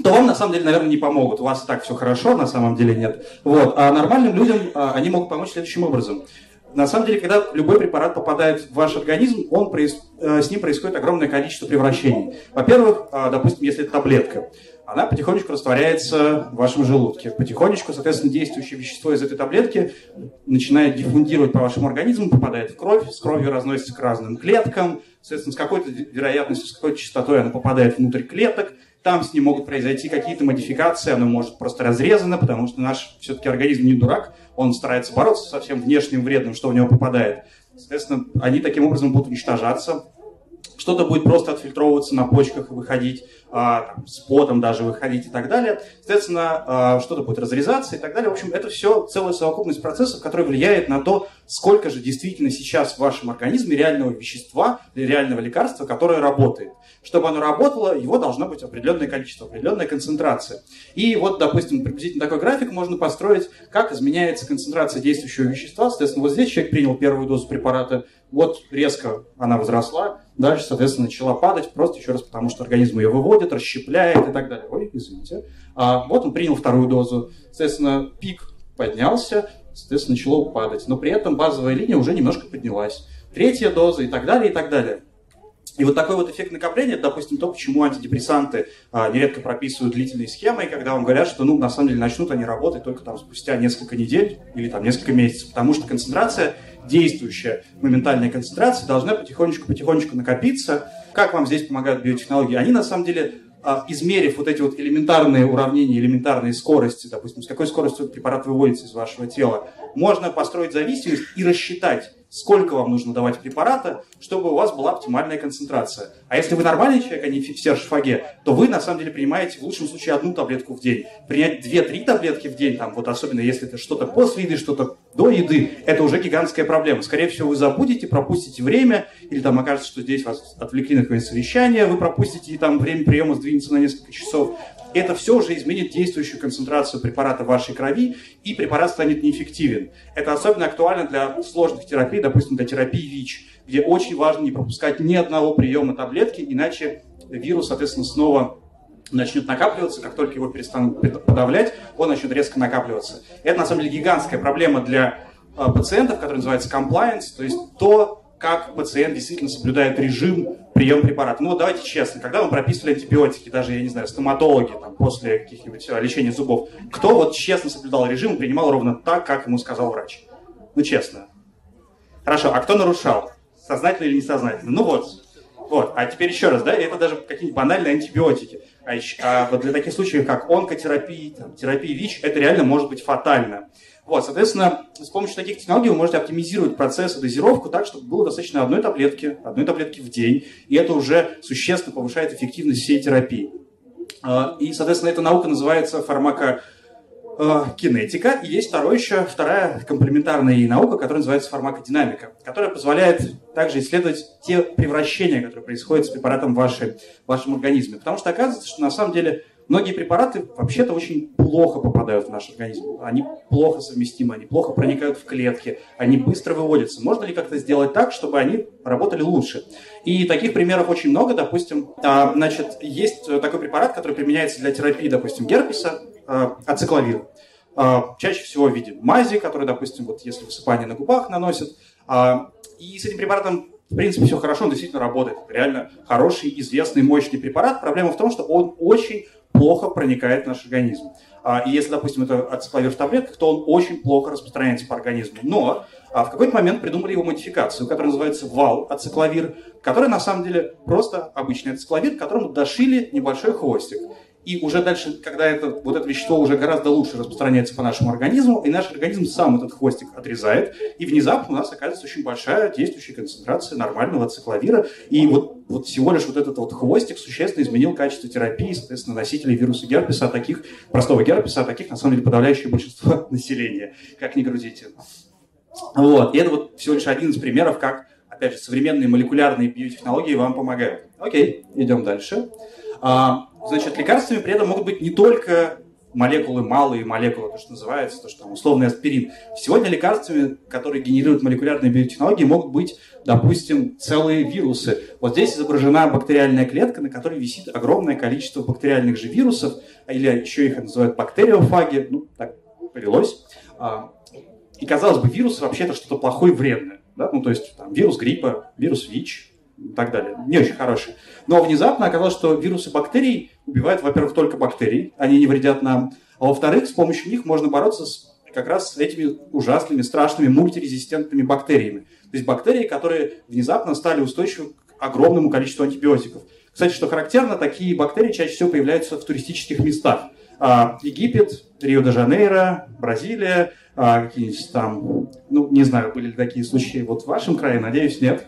то вам на самом деле, наверное, не помогут. У вас так все хорошо, на самом деле нет. Вот. А нормальным людям а, они могут помочь следующим образом. На самом деле, когда любой препарат попадает в ваш организм, он, э, с ним происходит огромное количество превращений. Во-первых, а, допустим, если это таблетка, она потихонечку растворяется в вашем желудке. Потихонечку, соответственно, действующее вещество из этой таблетки начинает диффундировать по вашему организму, попадает в кровь, с кровью разносится к разным клеткам, соответственно, с какой-то вероятностью, с какой-то частотой она попадает внутрь клеток, там с ним могут произойти какие-то модификации, оно может просто разрезано, потому что наш все-таки организм не дурак, он старается бороться со всем внешним вредным, что в него попадает. Соответственно, они таким образом будут уничтожаться, что-то будет просто отфильтровываться на почках и выходить, а, там, с потом даже выходить и так далее. Соответственно, а, что-то будет разрезаться и так далее. В общем, это все целая совокупность процессов, которая влияет на то, сколько же действительно сейчас в вашем организме реального вещества реального лекарства, которое работает. Чтобы оно работало, его должно быть определенное количество, определенная концентрация. И вот, допустим, приблизительно такой график можно построить, как изменяется концентрация действующего вещества. Соответственно, вот здесь человек принял первую дозу препарата, вот резко она возросла, дальше, соответственно, начала падать, просто еще раз потому, что организм ее выводит, расщепляет и так далее. Ой, извините. А, вот он принял вторую дозу, соответственно, пик поднялся, соответственно, начало падать. Но при этом базовая линия уже немножко поднялась. Третья доза и так далее, и так далее. И вот такой вот эффект накопления, допустим, то, почему антидепрессанты а, нередко прописывают длительные схемы, и когда вам говорят, что, ну, на самом деле, начнут они работать только там спустя несколько недель или там несколько месяцев, потому что концентрация, действующая моментальная концентрация, должна потихонечку-потихонечку накопиться. Как вам здесь помогают биотехнологии? Они, на самом деле, а, измерив вот эти вот элементарные уравнения, элементарные скорости, допустим, с какой скоростью препарат выводится из вашего тела, можно построить зависимость и рассчитать, сколько вам нужно давать препарата, чтобы у вас была оптимальная концентрация. А если вы нормальный человек, а не Серж Фаге, то вы на самом деле принимаете в лучшем случае одну таблетку в день. Принять 2-3 таблетки в день, там, вот особенно если это что-то после еды, что-то до еды, это уже гигантская проблема. Скорее всего, вы забудете, пропустите время, или там окажется, что здесь вас отвлекли на какое-нибудь совещание, вы пропустите, и там время приема сдвинется на несколько часов это все уже изменит действующую концентрацию препарата в вашей крови, и препарат станет неэффективен. Это особенно актуально для сложных терапий, допустим, для терапии ВИЧ, где очень важно не пропускать ни одного приема таблетки, иначе вирус, соответственно, снова начнет накапливаться, как только его перестанут подавлять, он начнет резко накапливаться. Это, на самом деле, гигантская проблема для э, пациентов, которая называется compliance, то есть то, как пациент действительно соблюдает режим приема препарата. Ну, давайте честно, когда мы прописывали антибиотики, даже, я не знаю, стоматологи, там, после каких-нибудь э, лечения зубов, кто вот честно соблюдал режим и принимал ровно так, как ему сказал врач? Ну, честно. Хорошо, а кто нарушал? Сознательно или несознательно? Ну вот, вот. А теперь еще раз, да, это даже какие-нибудь банальные антибиотики. А, еще, а вот для таких случаев, как онкотерапия, там, терапия ВИЧ, это реально может быть фатально. Вот, соответственно, с помощью таких технологий вы можете оптимизировать процесс и дозировку так, чтобы было достаточно одной таблетки, одной таблетки в день, и это уже существенно повышает эффективность всей терапии. А, и, соответственно, эта наука называется фармако кинетика, и есть второй еще, вторая комплементарная наука, которая называется фармакодинамика, которая позволяет также исследовать те превращения, которые происходят с препаратом в, вашей, в вашем организме. Потому что оказывается, что на самом деле многие препараты вообще-то очень плохо попадают в наш организм. Они плохо совместимы, они плохо проникают в клетки, они быстро выводятся. Можно ли как-то сделать так, чтобы они работали лучше? И таких примеров очень много. Допустим, а, значит, есть такой препарат, который применяется для терапии, допустим, герпеса, а, ацикловир. А, чаще всего в виде мази, который, допустим, вот если высыпание на губах наносят. И с этим препаратом в принципе, все хорошо, он действительно работает. Реально хороший, известный, мощный препарат. Проблема в том, что он очень плохо проникает в наш организм. А, и если, допустим, это ацикловир в таблетках, то он очень плохо распространяется по организму. Но а, в какой-то момент придумали его модификацию, которая называется вал ацикловир, который на самом деле просто обычный ацикловир, к которому дошили небольшой хвостик. И уже дальше, когда это, вот это вещество уже гораздо лучше распространяется по нашему организму, и наш организм сам этот хвостик отрезает, и внезапно у нас оказывается очень большая действующая концентрация нормального цикловира. И вот, вот всего лишь вот этот вот хвостик существенно изменил качество терапии, соответственно, носителей вируса герпеса, а таких, простого герпеса, а таких, на самом деле, подавляющее большинство населения, как не грузите. Вот. И это вот всего лишь один из примеров, как, опять же, современные молекулярные биотехнологии вам помогают. Окей, идем дальше. А, значит, лекарствами при этом могут быть не только молекулы малые молекулы, то, что называется, то, что там условный аспирин. Сегодня лекарствами, которые генерируют молекулярные биотехнологии, могут быть, допустим, целые вирусы. Вот здесь изображена бактериальная клетка, на которой висит огромное количество бактериальных же вирусов, или еще их называют бактериофаги, ну, так повелось. А, и, казалось бы, вирус вообще это что-то плохое и вредное. Да? Ну, то есть там, вирус гриппа, вирус ВИЧ, и так далее. Не очень хорошие. Но внезапно оказалось, что вирусы бактерий убивают, во-первых, только бактерий, они не вредят нам, а во-вторых, с помощью них можно бороться с, как раз с этими ужасными, страшными мультирезистентными бактериями. То есть бактерии, которые внезапно стали устойчивы к огромному количеству антибиотиков. Кстати, что характерно, такие бактерии чаще всего появляются в туристических местах. А, Египет, Рио-де-Жанейро, Бразилия, а, какие-нибудь там, ну, не знаю, были ли такие случаи вот в вашем крае, надеюсь, нет.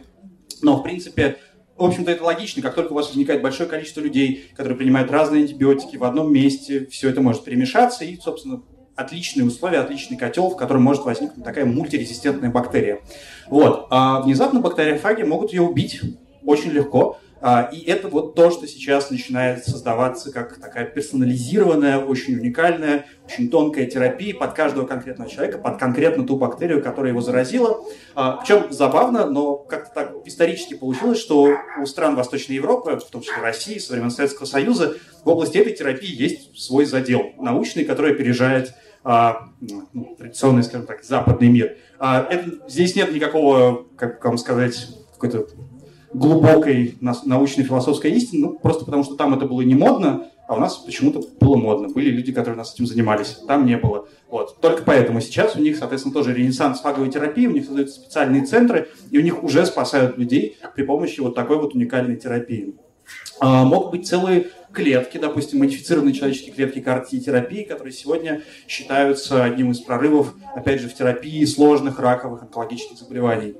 Но, в принципе, в общем-то, это логично. Как только у вас возникает большое количество людей, которые принимают разные антибиотики в одном месте, все это может перемешаться, и, собственно, отличные условия, отличный котел, в котором может возникнуть такая мультирезистентная бактерия. Вот. А внезапно бактериофаги могут ее убить очень легко. А, и это вот то, что сейчас начинает создаваться как такая персонализированная, очень уникальная, очень тонкая терапия под каждого конкретного человека, под конкретно ту бактерию, которая его заразила. А, Причем забавно, но как-то так исторически получилось, что у стран Восточной Европы, в том числе России, со времен Советского Союза, в области этой терапии есть свой задел научный, который опережает а, ну, традиционный, скажем так, западный мир. Это, здесь нет никакого, как вам сказать, какой-то глубокой научной философской истины, ну, просто потому что там это было не модно, а у нас почему-то было модно. Были люди, которые нас этим занимались, там не было. Вот. Только поэтому сейчас у них, соответственно, тоже ренессанс фаговой терапии, у них создаются специальные центры, и у них уже спасают людей при помощи вот такой вот уникальной терапии. А, могут быть целые клетки, допустим, модифицированные человеческие клетки КАР-терапии, которые сегодня считаются одним из прорывов, опять же, в терапии сложных раковых онкологических заболеваний.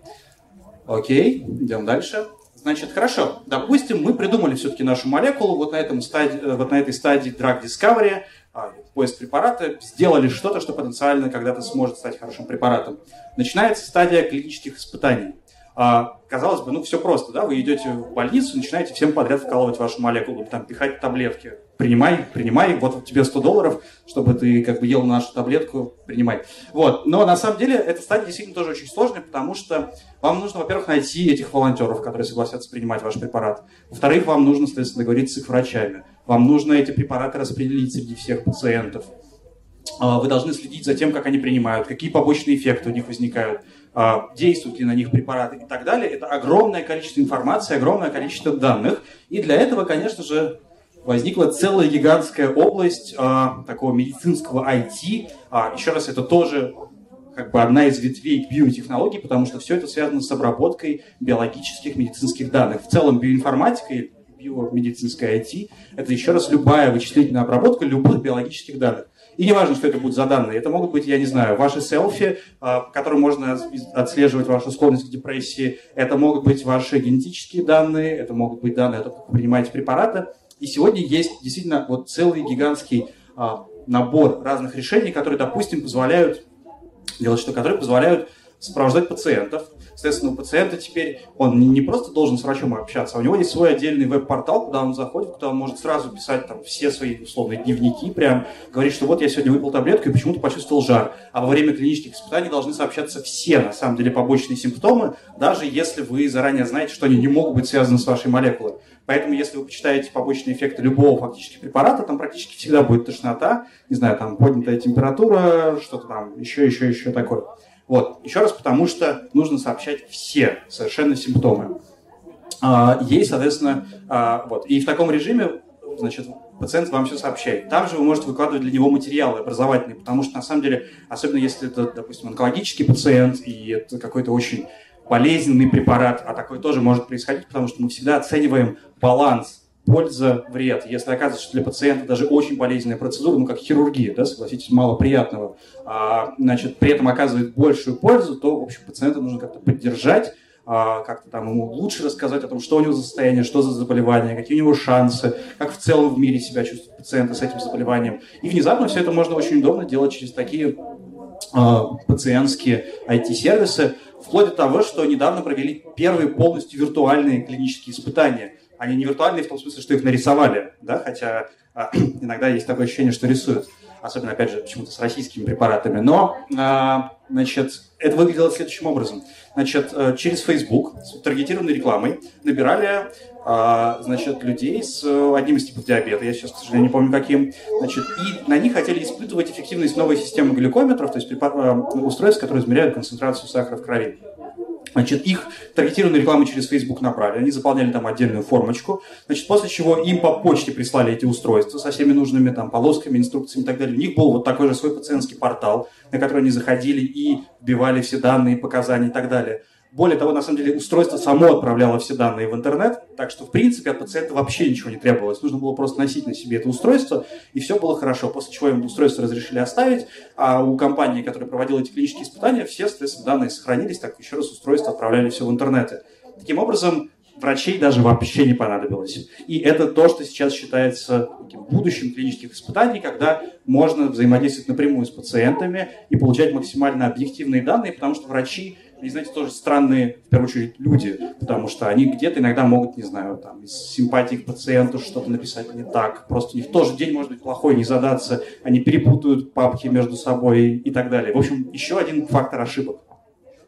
Окей, идем дальше. Значит, хорошо. Допустим, мы придумали все-таки нашу молекулу вот на, этом стадии, э, вот на этой стадии drug discovery, а, поиск препарата, сделали что-то, что потенциально когда-то сможет стать хорошим препаратом. Начинается стадия клинических испытаний. А, казалось бы, ну все просто, да, вы идете в больницу, начинаете всем подряд вкалывать вашу молекулу, там, пихать таблетки. Принимай, принимай, вот тебе 100 долларов, чтобы ты как бы ел нашу таблетку, принимай. Вот, но на самом деле эта стадия действительно тоже очень сложная, потому что вам нужно, во-первых, найти этих волонтеров, которые согласятся принимать ваш препарат. Во-вторых, вам нужно, соответственно, договориться с их врачами. Вам нужно эти препараты распределить среди всех пациентов. А, вы должны следить за тем, как они принимают, какие побочные эффекты у них возникают а, действуют ли на них препараты и так далее. Это огромное количество информации, огромное количество данных. И для этого, конечно же, возникла целая гигантская область а, такого медицинского IT. А, еще раз, это тоже как бы одна из ветвей биотехнологий, потому что все это связано с обработкой биологических медицинских данных. В целом биоинформатика и биомедицинская IT – это еще раз любая вычислительная обработка любых биологических данных. И не важно, что это будут за данные. Это могут быть, я не знаю, ваши селфи, а, которые можно отслеживать вашу склонность к депрессии. Это могут быть ваши генетические данные, это могут быть данные о том, как вы принимаете препараты. И сегодня есть действительно вот целый гигантский а, набор разных решений, которые, допустим, позволяют делать что, которые позволяют сопровождать пациентов, Соответственно, у пациента теперь он не просто должен с врачом общаться, а у него есть свой отдельный веб-портал, куда он заходит, куда он может сразу писать там все свои условные дневники, прям говорить, что вот я сегодня выпил таблетку и почему-то почувствовал жар. А во время клинических испытаний должны сообщаться все, на самом деле, побочные симптомы, даже если вы заранее знаете, что они не могут быть связаны с вашей молекулой. Поэтому, если вы почитаете побочные эффекты любого фактически препарата, там практически всегда будет тошнота, не знаю, там поднятая температура, что-то там еще, еще, еще такое. Вот. Еще раз, потому что нужно сообщать все совершенно симптомы. А, есть, соответственно, а, вот. И в таком режиме, значит, пациент вам все сообщает. Там же вы можете выкладывать для него материалы образовательные, потому что, на самом деле, особенно если это, допустим, онкологический пациент, и это какой-то очень болезненный препарат, а такое тоже может происходить, потому что мы всегда оцениваем баланс польза, вред. Если оказывается, что для пациента даже очень болезненная процедура, ну как хирургия, да, согласитесь, мало приятного, а, значит, при этом оказывает большую пользу, то, в общем, пациента нужно как-то поддержать, а, как-то там ему лучше рассказать о том, что у него за состояние, что за заболевание, какие у него шансы, как в целом в мире себя чувствует пациенты с этим заболеванием. И внезапно все это можно очень удобно делать через такие а, пациентские IT-сервисы, вплоть до того, что недавно провели первые полностью виртуальные клинические испытания – они не виртуальные в том смысле, что их нарисовали, да, хотя а, иногда есть такое ощущение, что рисуют, особенно, опять же, почему-то с российскими препаратами. Но, а, значит, это выглядело следующим образом. Значит, э, через Facebook с таргетированной рекламой набирали значит, людей с э, одним из типов диабета, я сейчас, к сожалению, не помню каким, значит, и на них хотели испытывать эффективность новой системы глюкометров, то есть э, устройств, которые измеряют концентрацию сахара в крови. Значит, их таргетированную рекламу через Facebook направили, они заполняли там отдельную формочку, значит, после чего им по почте прислали эти устройства со всеми нужными там полосками, инструкциями и так далее. У них был вот такой же свой пациентский портал, на который они заходили и вбивали все данные, показания и так далее. Более того, на самом деле, устройство само отправляло все данные в интернет, так что, в принципе, от пациента вообще ничего не требовалось. Нужно было просто носить на себе это устройство, и все было хорошо. После чего им устройство разрешили оставить, а у компании, которая проводила эти клинические испытания, все, соответственно, данные сохранились, так еще раз устройство отправляли все в интернет. Таким образом, врачей даже вообще не понадобилось. И это то, что сейчас считается будущим клинических испытаний, когда можно взаимодействовать напрямую с пациентами и получать максимально объективные данные, потому что врачи они, знаете, тоже странные, в первую очередь, люди, потому что они где-то иногда могут, не знаю, там, из симпатии к пациенту что-то написать не так, просто у них тоже день может быть плохой, не задаться, они перепутают папки между собой и так далее. В общем, еще один фактор ошибок.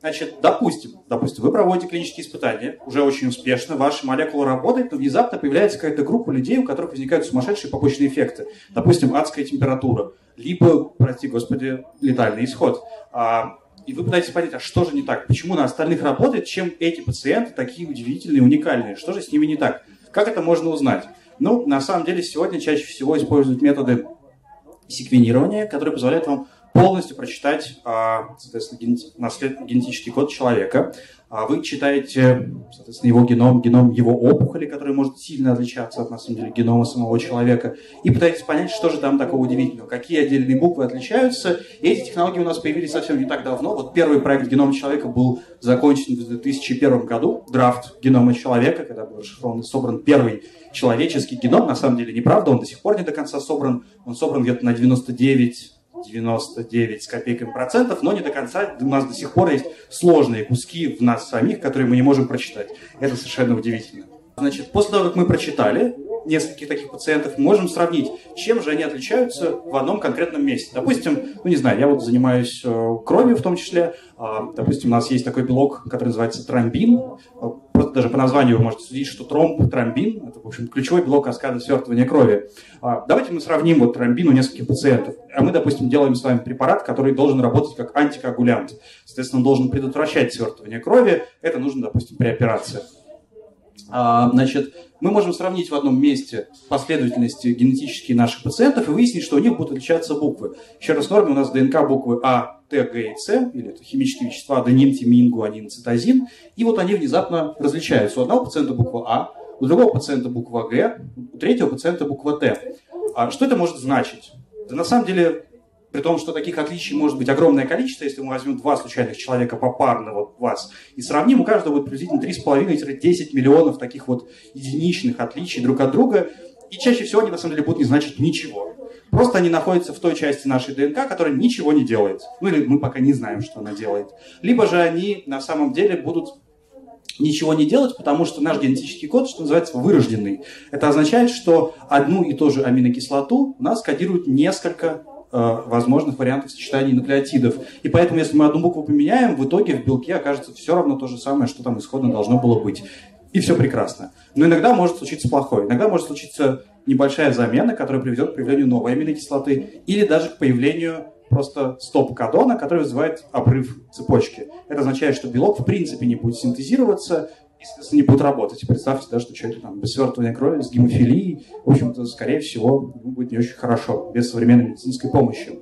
Значит, допустим, допустим, вы проводите клинические испытания, уже очень успешно, ваша молекула работает, но внезапно появляется какая-то группа людей, у которых возникают сумасшедшие побочные эффекты. Допустим, адская температура, либо, прости господи, летальный исход. А, и вы пытаетесь понять, а что же не так? Почему на остальных работает, чем эти пациенты такие удивительные, уникальные? Что же с ними не так? Как это можно узнать? Ну, на самом деле, сегодня чаще всего используют методы секвенирования, которые позволяют вам полностью прочитать, а, соответственно, генетический код человека. А вы читаете, соответственно, его геном, геном его опухоли, который может сильно отличаться от, на самом деле, генома самого человека, и пытаетесь понять, что же там такого удивительного, какие отдельные буквы отличаются. И эти технологии у нас появились совсем не так давно. Вот первый проект генома человека был закончен в 2001 году, драфт генома человека, когда был расшифрован и собран первый человеческий геном. На самом деле, неправда, он до сих пор не до конца собран. Он собран где-то на 99 99 с копейками процентов, но не до конца. У нас до сих пор есть сложные куски в нас самих, которые мы не можем прочитать. Это совершенно удивительно. Значит, после того, как мы прочитали нескольких таких пациентов, можем сравнить, чем же они отличаются в одном конкретном месте. Допустим, ну не знаю, я вот занимаюсь э, кровью в том числе. Э, допустим, у нас есть такой белок, который называется тромбин. Э, просто даже по названию вы можете судить, что тромб, тромбин, это, в общем, ключевой белок каскада свертывания крови. Э, давайте мы сравним вот тромбин у нескольких пациентов. А мы, допустим, делаем с вами препарат, который должен работать как антикоагулянт. Соответственно, он должен предотвращать свертывание крови. Это нужно, допустим, при операциях. А, значит, мы можем сравнить в одном месте последовательности генетические наших пациентов и выяснить, что у них будут отличаться буквы. Еще раз в норме у нас ДНК буквы А, Т, Г и С, или это химические вещества аденин, тимин, гуанин, цитозин, и вот они внезапно различаются. У одного пациента буква А, у другого пациента буква Г, у третьего пациента буква Т. А что это может значить? Да на самом деле при том, что таких отличий может быть огромное количество, если мы возьмем два случайных человека попарно вот вас и сравним, у каждого будет приблизительно 3,5-10 миллионов таких вот единичных отличий друг от друга, и чаще всего они на самом деле будут не значить ничего. Просто они находятся в той части нашей ДНК, которая ничего не делает. Ну или мы пока не знаем, что она делает. Либо же они на самом деле будут ничего не делать, потому что наш генетический код, что называется, вырожденный. Это означает, что одну и ту же аминокислоту у нас кодируют несколько возможных вариантов сочетаний нуклеотидов. И поэтому, если мы одну букву поменяем, в итоге в белке окажется все равно то же самое, что там исходно должно было быть. И все прекрасно. Но иногда может случиться плохое. Иногда может случиться небольшая замена, которая приведет к появлению новой аминокислоты или даже к появлению просто стоп-кодона, который вызывает обрыв цепочки. Это означает, что белок в принципе не будет синтезироваться, естественно, не будут работать. Представьте, да, что человек там без свертывания крови, с гемофилией, в общем-то, скорее всего, будет не очень хорошо, без современной медицинской помощи.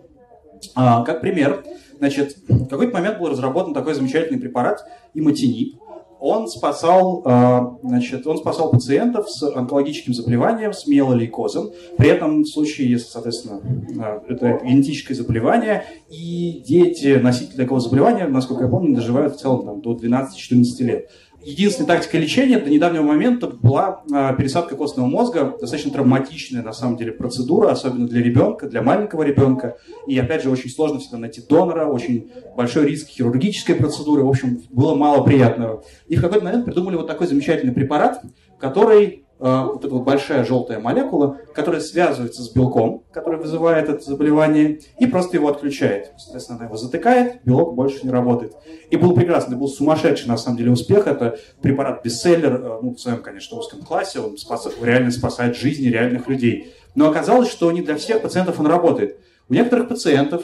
А, как пример, значит, в какой-то момент был разработан такой замечательный препарат иматинип. Он спасал, а, значит, он спасал пациентов с онкологическим заболеванием, с миелолейкозом. При этом в случае, если, соответственно, а, это генетическое заболевание, и дети носители такого заболевания, насколько я помню, доживают в целом там, до 12-14 лет. Единственная тактика лечения до недавнего момента была э, пересадка костного мозга, достаточно травматичная на самом деле процедура, особенно для ребенка, для маленького ребенка. И опять же очень сложно всегда найти донора, очень большой риск хирургической процедуры, в общем, было мало приятного. И в какой-то момент придумали вот такой замечательный препарат, который вот эта вот большая желтая молекула, которая связывается с белком, который вызывает это заболевание, и просто его отключает. Соответственно, она его затыкает, белок больше не работает. И был прекрасный, был сумасшедший на самом деле успех. Это препарат бестселлер, э, ну, в своем, конечно, узком классе, он спас, реально спасает жизни реальных людей. Но оказалось, что не для всех пациентов он работает. У некоторых пациентов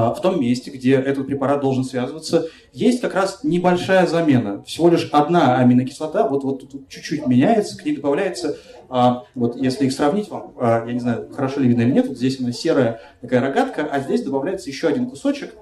в том месте, где этот препарат должен связываться, есть как раз небольшая замена. Всего лишь одна аминокислота, вот, вот тут чуть-чуть меняется, к ней добавляется, а, вот если их сравнить вам, а, я не знаю, хорошо ли видно или нет, вот здесь она серая такая рогатка, а здесь добавляется еще один кусочек,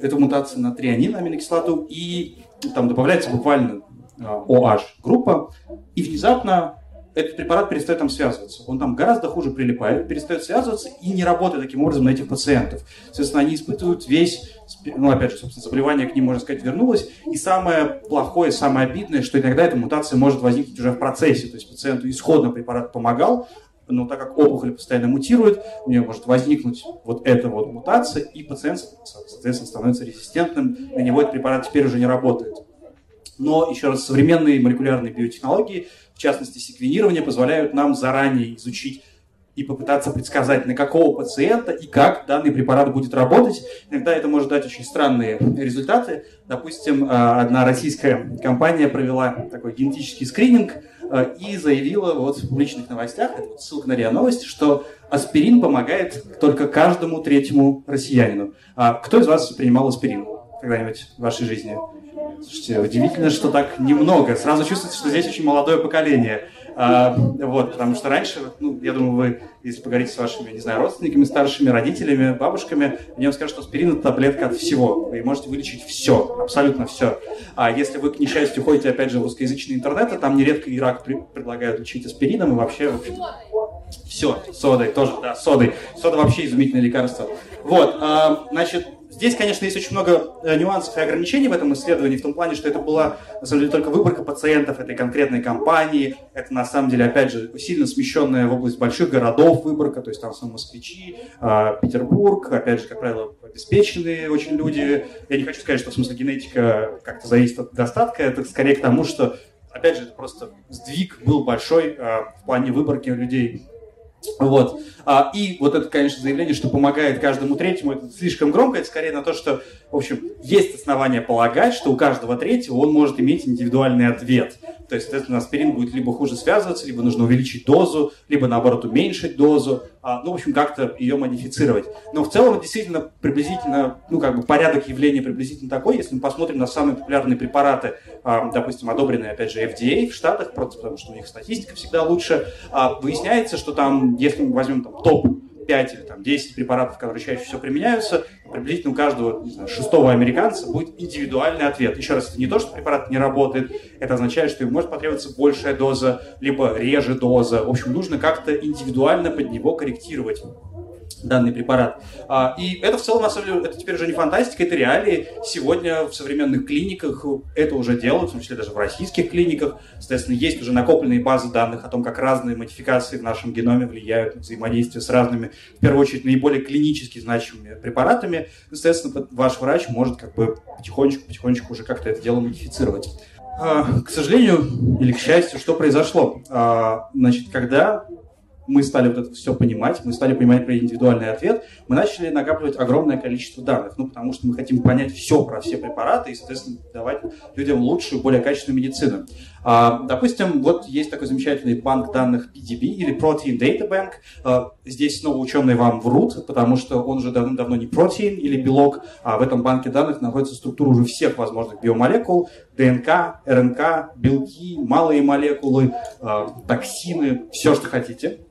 это мутация на трианин аминокислоту, и там добавляется буквально а, OH группа, и внезапно этот препарат перестает там связываться. Он там гораздо хуже прилипает, перестает связываться и не работает таким образом на этих пациентов. Соответственно, они испытывают весь, ну, опять же, собственно, заболевание к ним, можно сказать, вернулось. И самое плохое, самое обидное, что иногда эта мутация может возникнуть уже в процессе. То есть пациенту исходно препарат помогал, но так как опухоль постоянно мутирует, у нее может возникнуть вот эта вот мутация, и пациент, соответственно, становится резистентным, на него этот препарат теперь уже не работает. Но, еще раз, современные молекулярные биотехнологии в частности секвенирование, позволяют нам заранее изучить и попытаться предсказать, на какого пациента и как данный препарат будет работать. Иногда это может дать очень странные результаты. Допустим, а, одна российская компания провела такой генетический скрининг а, и заявила вот в публичных новостях, это вот ссылка на РИА Новости, что аспирин помогает только каждому третьему россиянину. А кто из вас принимал аспирин? Когда-нибудь в вашей жизни? Слушайте, удивительно, что так немного. Сразу чувствуется, что здесь очень молодое поколение. А, вот, потому что раньше, ну, я думаю, вы, если поговорите с вашими, не знаю, родственниками, старшими, родителями, бабушками, они вам скажут, что аспирин – это таблетка от всего. Вы можете вылечить все, абсолютно все. А если вы, к несчастью, ходите, опять же, в русскоязычный интернет, то там нередко Ирак предлагают лечить аспирином и вообще, в общем, все, содой тоже, да, содой. Сода вообще изумительное лекарство. Вот, а, значит, Здесь, конечно, есть очень много э, нюансов и ограничений в этом исследовании, в том плане, что это была, на самом деле, только выборка пациентов этой конкретной компании. Это, на самом деле, опять же, сильно смещенная в область больших городов выборка, то есть там сам москвичи, а, Петербург, опять же, как правило, обеспеченные очень люди. Я не хочу сказать, что в смысле генетика как-то зависит от достатка, это скорее к тому, что опять же, это просто сдвиг был большой э, в плане выборки людей вот. А, и вот это, конечно, заявление, что помогает каждому третьему, это слишком громко, это скорее на то, что, в общем, есть основания полагать, что у каждого третьего он может иметь индивидуальный ответ. То есть, соответственно, аспирин будет либо хуже связываться, либо нужно увеличить дозу, либо, наоборот, уменьшить дозу, ну, в общем, как-то ее модифицировать. Но в целом, действительно, приблизительно, ну, как бы порядок явления приблизительно такой, если мы посмотрим на самые популярные препараты, а, допустим, одобренные, опять же, FDA в Штатах, просто потому что у них статистика всегда лучше, а, выясняется, что там, если мы возьмем там, топ 5 или там, 10 препаратов, которые чаще всего применяются, приблизительно у каждого знаю, шестого американца будет индивидуальный ответ. Еще раз, это не то, что препарат не работает, это означает, что ему может потребоваться большая доза, либо реже доза. В общем, нужно как-то индивидуально под него корректировать данный препарат. А, и это в целом, на самом деле, это теперь уже не фантастика, это реалии. Сегодня в современных клиниках это уже делают, в том числе даже в российских клиниках. Соответственно, есть уже накопленные базы данных о том, как разные модификации в нашем геноме влияют на взаимодействие с разными, в первую очередь, наиболее клинически значимыми препаратами. Соответственно, ваш врач может как бы потихонечку-потихонечку уже как-то это дело модифицировать. А, к сожалению или к счастью, что произошло? А, значит, когда мы стали вот это все понимать, мы стали понимать про индивидуальный ответ, мы начали накапливать огромное количество данных, ну, потому что мы хотим понять все про все препараты и, соответственно, давать людям лучшую, более качественную медицину. А, допустим, вот есть такой замечательный банк данных PDB или Protein Data Bank. А, здесь снова ученые вам врут, потому что он уже давно-давно не протеин или белок, а в этом банке данных находится структура уже всех возможных биомолекул, ДНК, РНК, белки, малые молекулы, а, токсины, все, что хотите.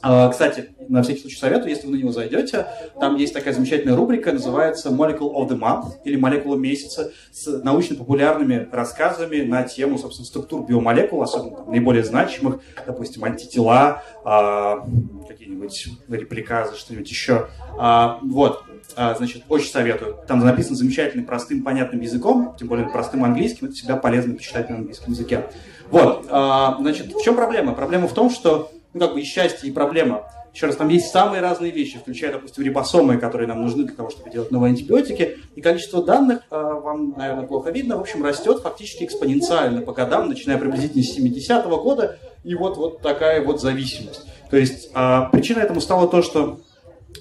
А, кстати, на всякий случай советую, если вы на него зайдете, там есть такая замечательная рубрика, называется Molecule of the Month или молекула месяца с научно-популярными рассказами на тему, собственно, структур биомолекул, особенно там, наиболее значимых, допустим, антитела, а, какие-нибудь репликазы, что-нибудь еще. А, вот, значит, очень советую. Там написано замечательным, простым, понятным языком, тем более простым английским, это всегда полезно почитать на английском языке. Вот, значит, в чем проблема? Проблема в том, что ну, как бы и счастье, и проблема. Еще раз, там есть самые разные вещи, включая, допустим, рибосомы, которые нам нужны для того, чтобы делать новые антибиотики. И количество данных, э, вам, наверное, плохо видно, в общем, растет фактически экспоненциально по годам, начиная приблизительно с 70-го года. И вот, вот такая вот зависимость. То есть э, причина этому стало то, что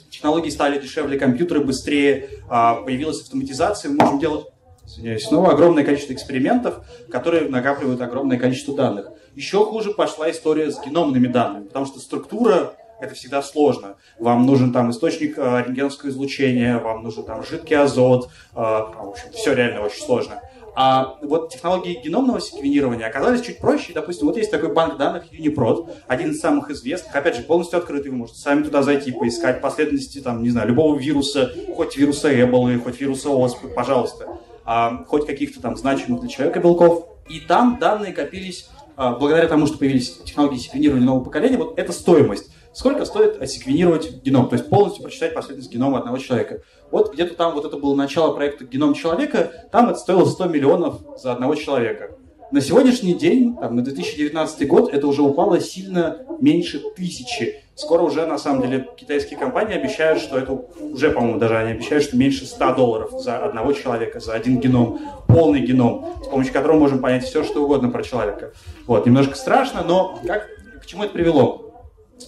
технологии стали дешевле, компьютеры быстрее, э, появилась автоматизация, мы можем делать извиняюсь, снова огромное количество экспериментов, которые накапливают огромное количество данных. Еще хуже пошла история с геномными данными, потому что структура это всегда сложно. Вам нужен там источник э, рентгеновского излучения, вам нужен там жидкий азот, э, в общем, все реально очень сложно. А вот технологии геномного секвенирования оказались чуть проще. Допустим, вот есть такой банк данных Uniprot, один из самых известных, опять же, полностью открытый, вы можете сами туда зайти, поискать последовательности, там, не знаю, любого вируса, хоть вируса Эболы, хоть вируса оспы, пожалуйста, а, хоть каких-то там значимых для человека белков. И там данные копились а, благодаря тому, что появились технологии секвенирования нового поколения, вот это стоимость. Сколько стоит секвенировать геном, то есть полностью прочитать последовательность генома одного человека. Вот где-то там, вот это было начало проекта «Геном человека», там это стоило 100 миллионов за одного человека. На сегодняшний день, там, на 2019 год, это уже упало сильно меньше тысячи. Скоро уже, на самом деле, китайские компании обещают, что это уже, по-моему, даже они обещают, что меньше 100 долларов за одного человека, за один геном, полный геном, с помощью которого можем понять все, что угодно про человека. Вот, немножко страшно, но как, к чему это привело?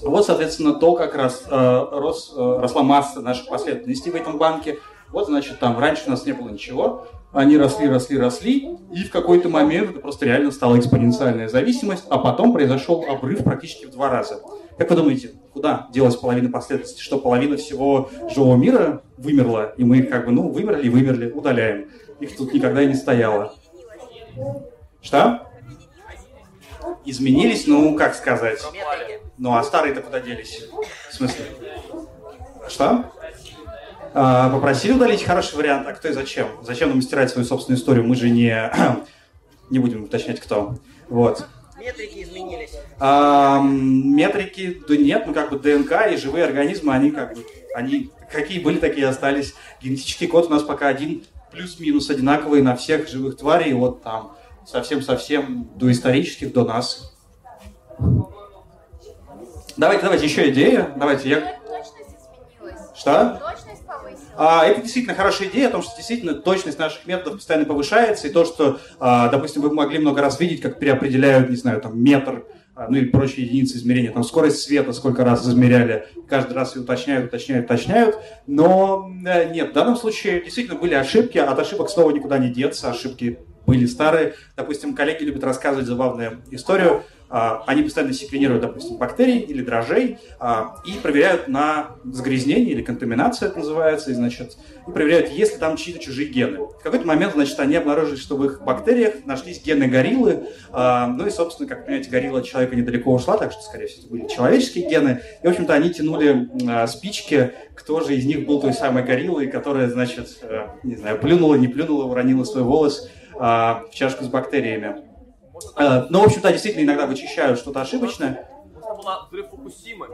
Вот, соответственно, то, как раз э, рос, э, росла масса наших последовательностей в этом банке. Вот, значит, там раньше у нас не было ничего, они росли, росли, росли, и в какой-то момент это просто реально стала экспоненциальная зависимость, а потом произошел обрыв практически в два раза. Как вы думаете, куда делась половина последовательности? Что половина всего живого мира вымерла, и мы как бы, ну, вымерли вымерли, удаляем. Их тут никогда и не стояло. Что? Изменились, ну, как сказать? Ну, а старые-то куда делись? В смысле? Что? А, попросили удалить хороший вариант, а кто и зачем? Зачем нам стирать свою собственную историю? Мы же не, не будем уточнять, кто. Вот. Метрики изменились. А, метрики, да нет, ну как бы ДНК и живые организмы, они как бы, они какие были, такие остались. Генетический код у нас пока один плюс-минус одинаковый на всех живых тварей, вот там совсем-совсем до исторических, до нас. Давайте, давайте, еще идея. Давайте, я... Что? А, это действительно хорошая идея о том, что действительно точность наших методов постоянно повышается, и то, что, а, допустим, вы могли много раз видеть, как переопределяют, не знаю, там, метр, а, ну или прочие единицы измерения, там, скорость света сколько раз измеряли, каждый раз и уточняют, уточняют, уточняют, но э, нет, в данном случае действительно были ошибки, от ошибок снова никуда не деться, ошибки были старые. Допустим, коллеги любят рассказывать забавную историю, они постоянно секвенируют, допустим, бактерий или дрожжей а, и проверяют на загрязнение или контаминацию это называется, и, значит, и проверяют, есть ли там чьи-то чужие гены. В какой-то момент, значит, они обнаружили, что в их бактериях нашлись гены гориллы, а, ну и, собственно, как понимаете, горилла от человека недалеко ушла, так что, скорее всего, это были человеческие гены, и, в общем-то, они тянули спички, кто же из них был той самой гориллой, которая, значит, э, не знаю, плюнула, не плюнула, уронила свой волос в чашку с бактериями. Э, Но, ну, в общем-то, действительно иногда вычищают что-то ошибочное. взрыв Фукусимы.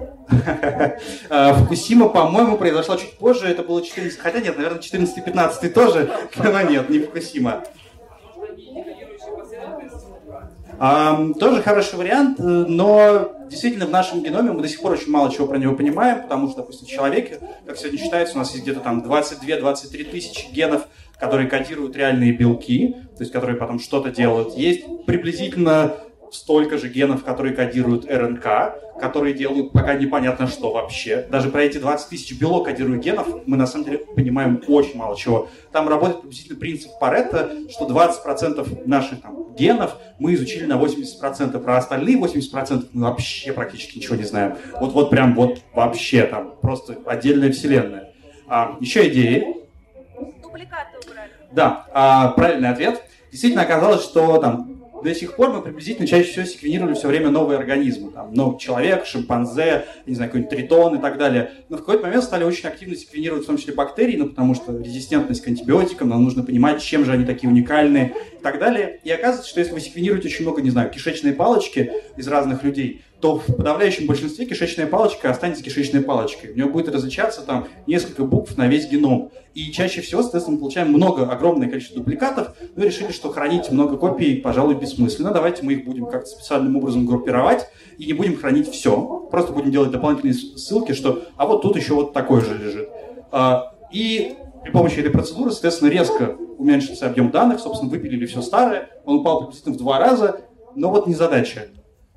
Э, Фукусима, по-моему, произошла чуть позже. Это было 14... Хотя нет, наверное, 14-15 тоже. Но нет, не Фукусима. Um, тоже хороший вариант, э, но действительно в нашем геноме мы до сих пор очень мало чего про него понимаем, потому что, допустим, человек, как сегодня считается, у нас есть где-то там 22-23 тысячи генов, которые кодируют реальные белки, то есть которые потом что-то делают. Есть приблизительно столько же генов, которые кодируют РНК, которые делают пока непонятно что вообще. Даже про эти 20 тысяч белок кодируют генов мы на самом деле понимаем очень мало чего. Там работает приблизительно принцип Паретта, что 20% наших там, генов мы изучили на 80%, про остальные 80% мы вообще практически ничего не знаем. Вот, вот прям вот вообще там просто отдельная вселенная. А, еще идеи? Дубликаты убрали. Да, а, правильный ответ. Действительно оказалось, что там до сих пор мы приблизительно чаще всего секвенировали все время новые организмы. Там, ну, человек, шимпанзе, не знаю, какой-нибудь тритон и так далее. Но в какой-то момент стали очень активно секвенировать в том числе бактерии, ну, потому что резистентность к антибиотикам, нам нужно понимать, чем же они такие уникальные и так далее. И оказывается, что если вы секвенируете очень много, не знаю, кишечные палочки из разных людей, то в подавляющем большинстве кишечная палочка останется кишечной палочкой. У нее будет различаться там несколько букв на весь геном. И чаще всего, соответственно, мы получаем много, огромное количество дубликатов, но решили, что хранить много копий, пожалуй, бессмысленно. Давайте мы их будем как-то специальным образом группировать и не будем хранить все. Просто будем делать дополнительные ссылки, что а вот тут еще вот такой же лежит. А, и при помощи этой процедуры, соответственно, резко уменьшился объем данных, собственно, выпилили все старое, он упал приблизительно в два раза, но вот не задача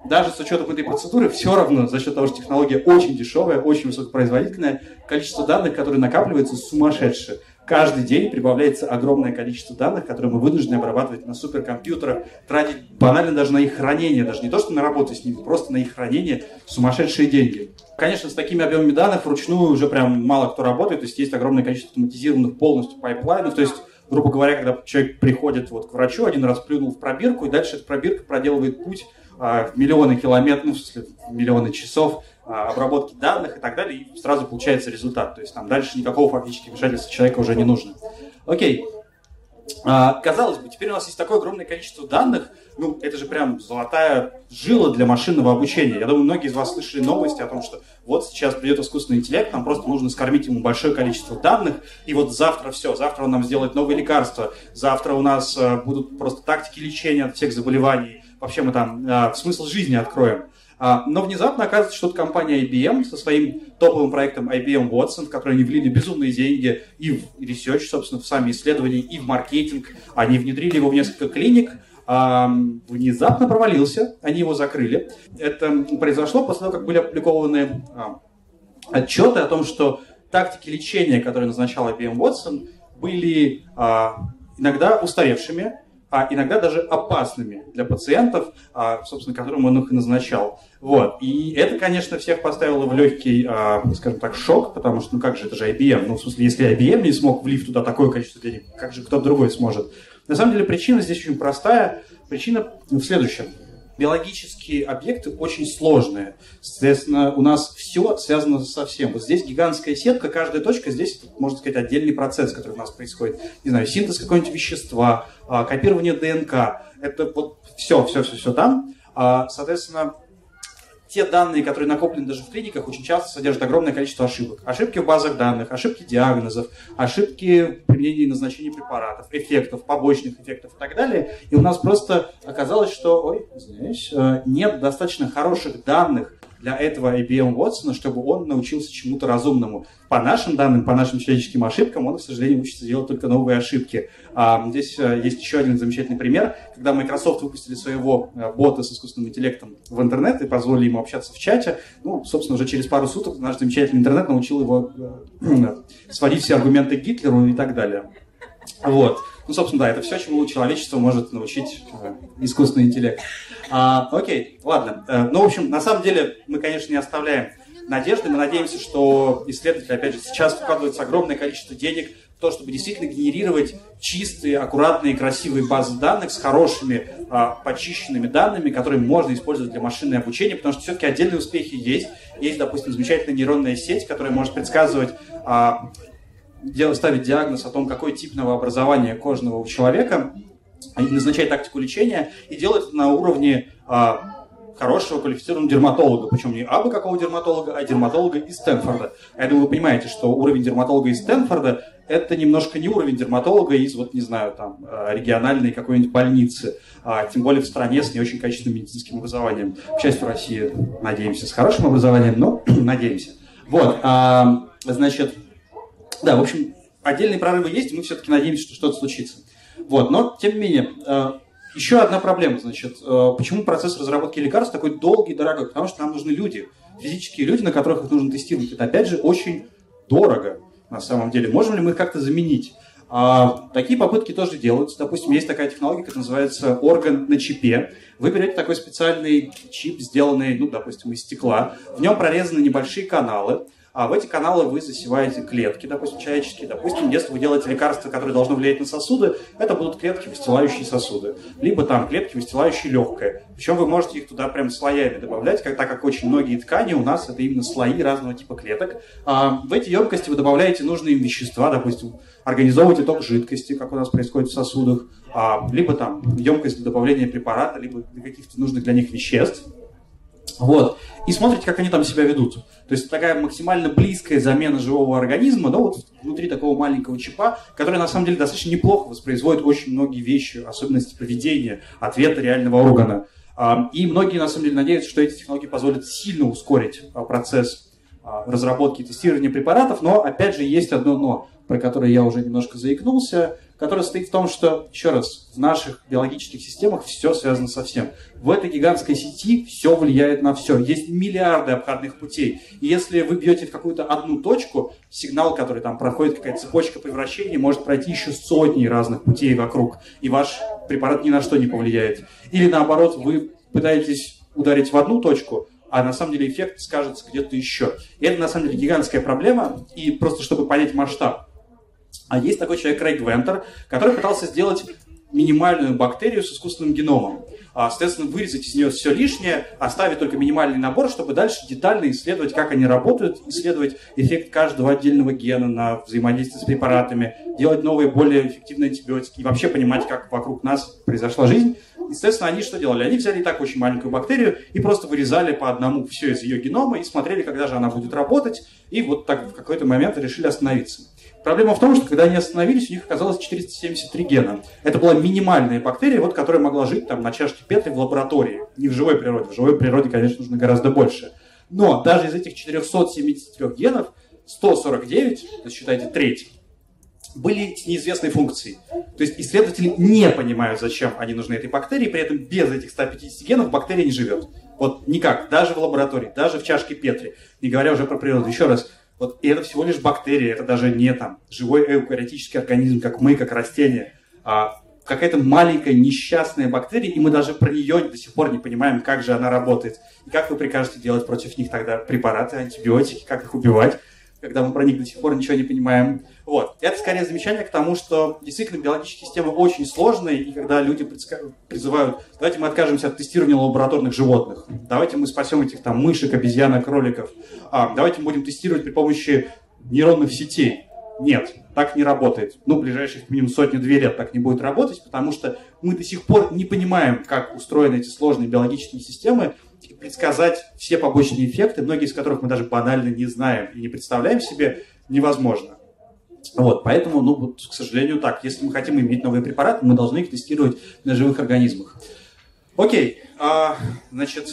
даже с учетом этой процедуры, все равно за счет того, что технология очень дешевая, очень высокопроизводительная, количество данных, которые накапливаются, сумасшедшее. Каждый день прибавляется огромное количество данных, которые мы вынуждены обрабатывать на суперкомпьютерах, тратить банально даже на их хранение, даже не то, что на работу с ними, просто на их хранение сумасшедшие деньги. Конечно, с такими объемами данных вручную уже прям мало кто работает, то есть есть огромное количество автоматизированных полностью пайплайнов, то есть грубо говоря, когда человек приходит вот к врачу, один раз плюнул в пробирку, и дальше эта пробирка проделывает путь миллионы километров, ну, в смысле, миллионы часов а, обработки данных и так далее, и сразу получается результат. То есть там дальше никакого фактически вмешательства человека уже не нужно. Окей. А, казалось бы, теперь у нас есть такое огромное количество данных, ну, это же прям золотая жила для машинного обучения. Я думаю, многие из вас слышали новости о том, что вот сейчас придет искусственный интеллект, нам просто нужно скормить ему большое количество данных, и вот завтра все, завтра он нам сделает новые лекарства, завтра у нас будут просто тактики лечения от всех заболеваний, вообще мы там а, смысл жизни откроем. А, но внезапно оказывается, что компания IBM со своим топовым проектом IBM Watson, в который они влили безумные деньги и в research, собственно, в сами исследования, и в маркетинг, они внедрили его в несколько клиник, а, внезапно провалился, они его закрыли. Это произошло после того, как были опубликованы а, отчеты о том, что тактики лечения, которые назначал IBM Watson, были а, иногда устаревшими, а иногда даже опасными для пациентов, а, собственно, которым он их и назначал. Вот. И это, конечно, всех поставило в легкий, а, скажем так, шок, потому что, ну как же, это же IBM. Ну, в смысле, если IBM не смог влить туда такое количество денег, как же кто-то другой сможет? На самом деле причина здесь очень простая. Причина в следующем биологические объекты очень сложные. Соответственно, у нас все связано со всем. Вот здесь гигантская сетка, каждая точка здесь, можно сказать, отдельный процесс, который у нас происходит. Не знаю, синтез какого-нибудь вещества, а, копирование ДНК. Это вот все, все, все, все там. А, соответственно, те данные, которые накоплены даже в клиниках, очень часто содержат огромное количество ошибок. Ошибки в базах данных, ошибки диагнозов, ошибки в применении и назначении препаратов, эффектов, побочных эффектов и так далее. И у нас просто оказалось, что, ой, извиняюсь, э, нет достаточно хороших данных для этого IBM Watson, чтобы он научился чему-то разумному. По нашим данным, по нашим человеческим ошибкам, он, к сожалению, учится делать только новые ошибки. А, здесь а, есть еще один замечательный пример, когда Microsoft выпустили своего а, бота с искусственным интеллектом в интернет и позволили ему общаться в чате. Ну, собственно, уже через пару суток наш замечательный интернет научил его а, сводить все аргументы к Гитлеру и так далее. Вот. Ну, собственно, да, это все, чему человечество может научить э, искусственный интеллект. А, окей, ладно. Э, ну, в общем, на самом деле мы, конечно, не оставляем надежды. Мы надеемся, что исследователи, опять же, сейчас вкладываются огромное количество денег в то, чтобы действительно генерировать чистые, аккуратные, красивые базы данных с хорошими, а, почищенными данными, которые можно использовать для машинного обучения, потому что все-таки отдельные успехи есть. Есть, допустим, замечательная нейронная сеть, которая может предсказывать а, делать, ставить диагноз о том, какой тип новообразования кожного у человека, назначать тактику лечения, и делать это на уровне а, хорошего квалифицированного дерматолога, причем не абы какого дерматолога, а дерматолога из Стэнфорда. Я думаю, вы понимаете, что уровень дерматолога из Стэнфорда это немножко не уровень дерматолога из, вот не знаю, там, а, региональной какой-нибудь больницы, а, тем более в стране с не очень качественным медицинским образованием. К счастью, в России, надеемся, с хорошим образованием, но надеемся. Вот, а, значит, да, в общем, отдельные прорывы есть, и мы все-таки надеемся, что что-то случится. Вот, но, тем не менее, э, еще одна проблема, значит, э, почему процесс разработки лекарств такой долгий и дорогой? Потому что нам нужны люди, физические люди, на которых их нужно тестировать. Это, опять же, очень дорого на самом деле. Можем ли мы их как-то заменить? А, такие попытки тоже делаются. Допустим, есть такая технология, которая называется орган на чипе. Вы берете такой специальный чип, сделанный, ну, допустим, из стекла. В нем прорезаны небольшие каналы а в эти каналы вы засеваете клетки, допустим, человеческие. Допустим, если вы делаете лекарство, которое должно влиять на сосуды, это будут клетки, выстилающие сосуды. Либо там клетки, выстилающие легкое. Причем вы можете их туда прям слоями добавлять, как, так как очень многие ткани у нас это именно слои разного типа клеток. А в эти емкости вы добавляете нужные им вещества, допустим, организовываете ток жидкости, как у нас происходит в сосудах, а, либо там емкость для добавления препарата, либо каких-то нужных для них веществ. Вот. И смотрите, как они там себя ведут. То есть такая максимально близкая замена живого организма, да, вот внутри такого маленького чипа, который на самом деле достаточно неплохо воспроизводит очень многие вещи, особенности поведения, ответа реального органа. А, и многие на самом деле надеются, что эти технологии позволят сильно ускорить а, процесс а, разработки и тестирования препаратов, но опять же есть одно но, про которое я уже немножко заикнулся который состоит в том, что, еще раз, в наших биологических системах все связано со всем. В этой гигантской сети все влияет на все. Есть миллиарды обходных путей. И если вы бьете в какую-то одну точку, сигнал, который там проходит, какая-то цепочка превращения, может пройти еще сотни разных путей вокруг, и ваш препарат ни на что не повлияет. Или наоборот, вы пытаетесь ударить в одну точку, а на самом деле эффект скажется где-то еще. И это на самом деле гигантская проблема, и просто чтобы понять масштаб, а есть такой человек Крейг Вентер, который пытался сделать минимальную бактерию с искусственным геномом. А, соответственно, вырезать из нее все лишнее, оставить только минимальный набор, чтобы дальше детально исследовать, как они работают, исследовать эффект каждого отдельного гена на взаимодействие с препаратами, делать новые, более эффективные антибиотики и вообще понимать, как вокруг нас произошла жизнь. Естественно, они что делали? Они взяли и так очень маленькую бактерию и просто вырезали по одному все из ее генома и смотрели, когда же она будет работать, и вот так в какой-то момент решили остановиться. Проблема в том, что когда они остановились, у них оказалось 473 гена. Это была минимальная бактерия, вот, которая могла жить там на чашке Петри в лаборатории. Не в живой природе. В живой природе, конечно, нужно гораздо больше. Но даже из этих 473 генов 149, то есть считайте треть, были с неизвестной функцией. То есть исследователи не понимают, зачем они нужны этой бактерии, при этом без этих 150 генов бактерия не живет. Вот никак, даже в лаборатории, даже в чашке Петри, не говоря уже про природу. Еще раз, вот, и это всего лишь бактерия, это даже не там живой эукариотический организм, как мы, как растение. А какая-то маленькая несчастная бактерия, и мы даже про нее до сих пор не понимаем, как же она работает. И как вы прикажете делать против них тогда препараты, антибиотики, как их убивать, когда мы про них до сих пор ничего не понимаем. Вот. Это скорее замечание к тому, что действительно биологические системы очень сложные, и когда люди призывают, давайте мы откажемся от тестирования лабораторных животных, давайте мы спасем этих там мышек, обезьянок, кроликов, а, давайте мы будем тестировать при помощи нейронных сетей. Нет, так не работает. Ну, ближайших минимум сотни-две лет так не будет работать, потому что мы до сих пор не понимаем, как устроены эти сложные биологические системы, и предсказать все побочные эффекты, многие из которых мы даже банально не знаем и не представляем себе, невозможно. Вот, поэтому, ну, вот, к сожалению, так. Если мы хотим иметь новые препараты, мы должны их тестировать на живых организмах. Окей, а, значит,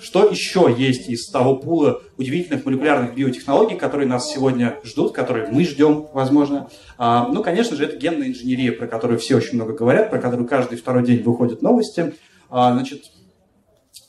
что еще есть из того пула удивительных молекулярных биотехнологий, которые нас сегодня ждут, которые мы ждем, возможно? А, ну, конечно же, это генная инженерия, про которую все очень много говорят, про которую каждый второй день выходят новости. А, значит,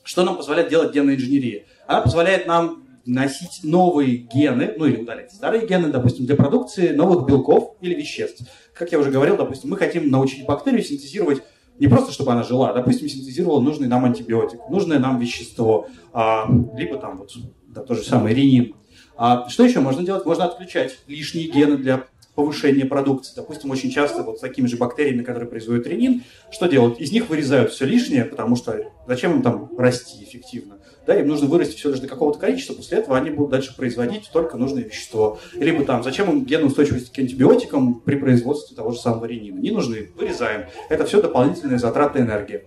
что нам позволяет делать генная инженерия? Она позволяет нам носить новые гены, ну или удалять старые гены, допустим, для продукции новых белков или веществ. Как я уже говорил, допустим, мы хотим научить бактерию синтезировать не просто, чтобы она жила, а, допустим, синтезировала нужный нам антибиотик, нужное нам вещество, а, либо там вот да, то же самое ренин. А, что еще можно делать? Можно отключать лишние гены для повышения продукции. Допустим, очень часто вот с такими же бактериями, которые производят ренин, что делают? Из них вырезают все лишнее, потому что зачем им там расти эффективно? Да, им нужно вырасти все лишь до какого-то количества, после этого они будут дальше производить только нужное вещество. Либо там, зачем им генная устойчивость к антибиотикам при производстве того же самого ренина? Не нужны, вырезаем. Это все дополнительные затраты энергии.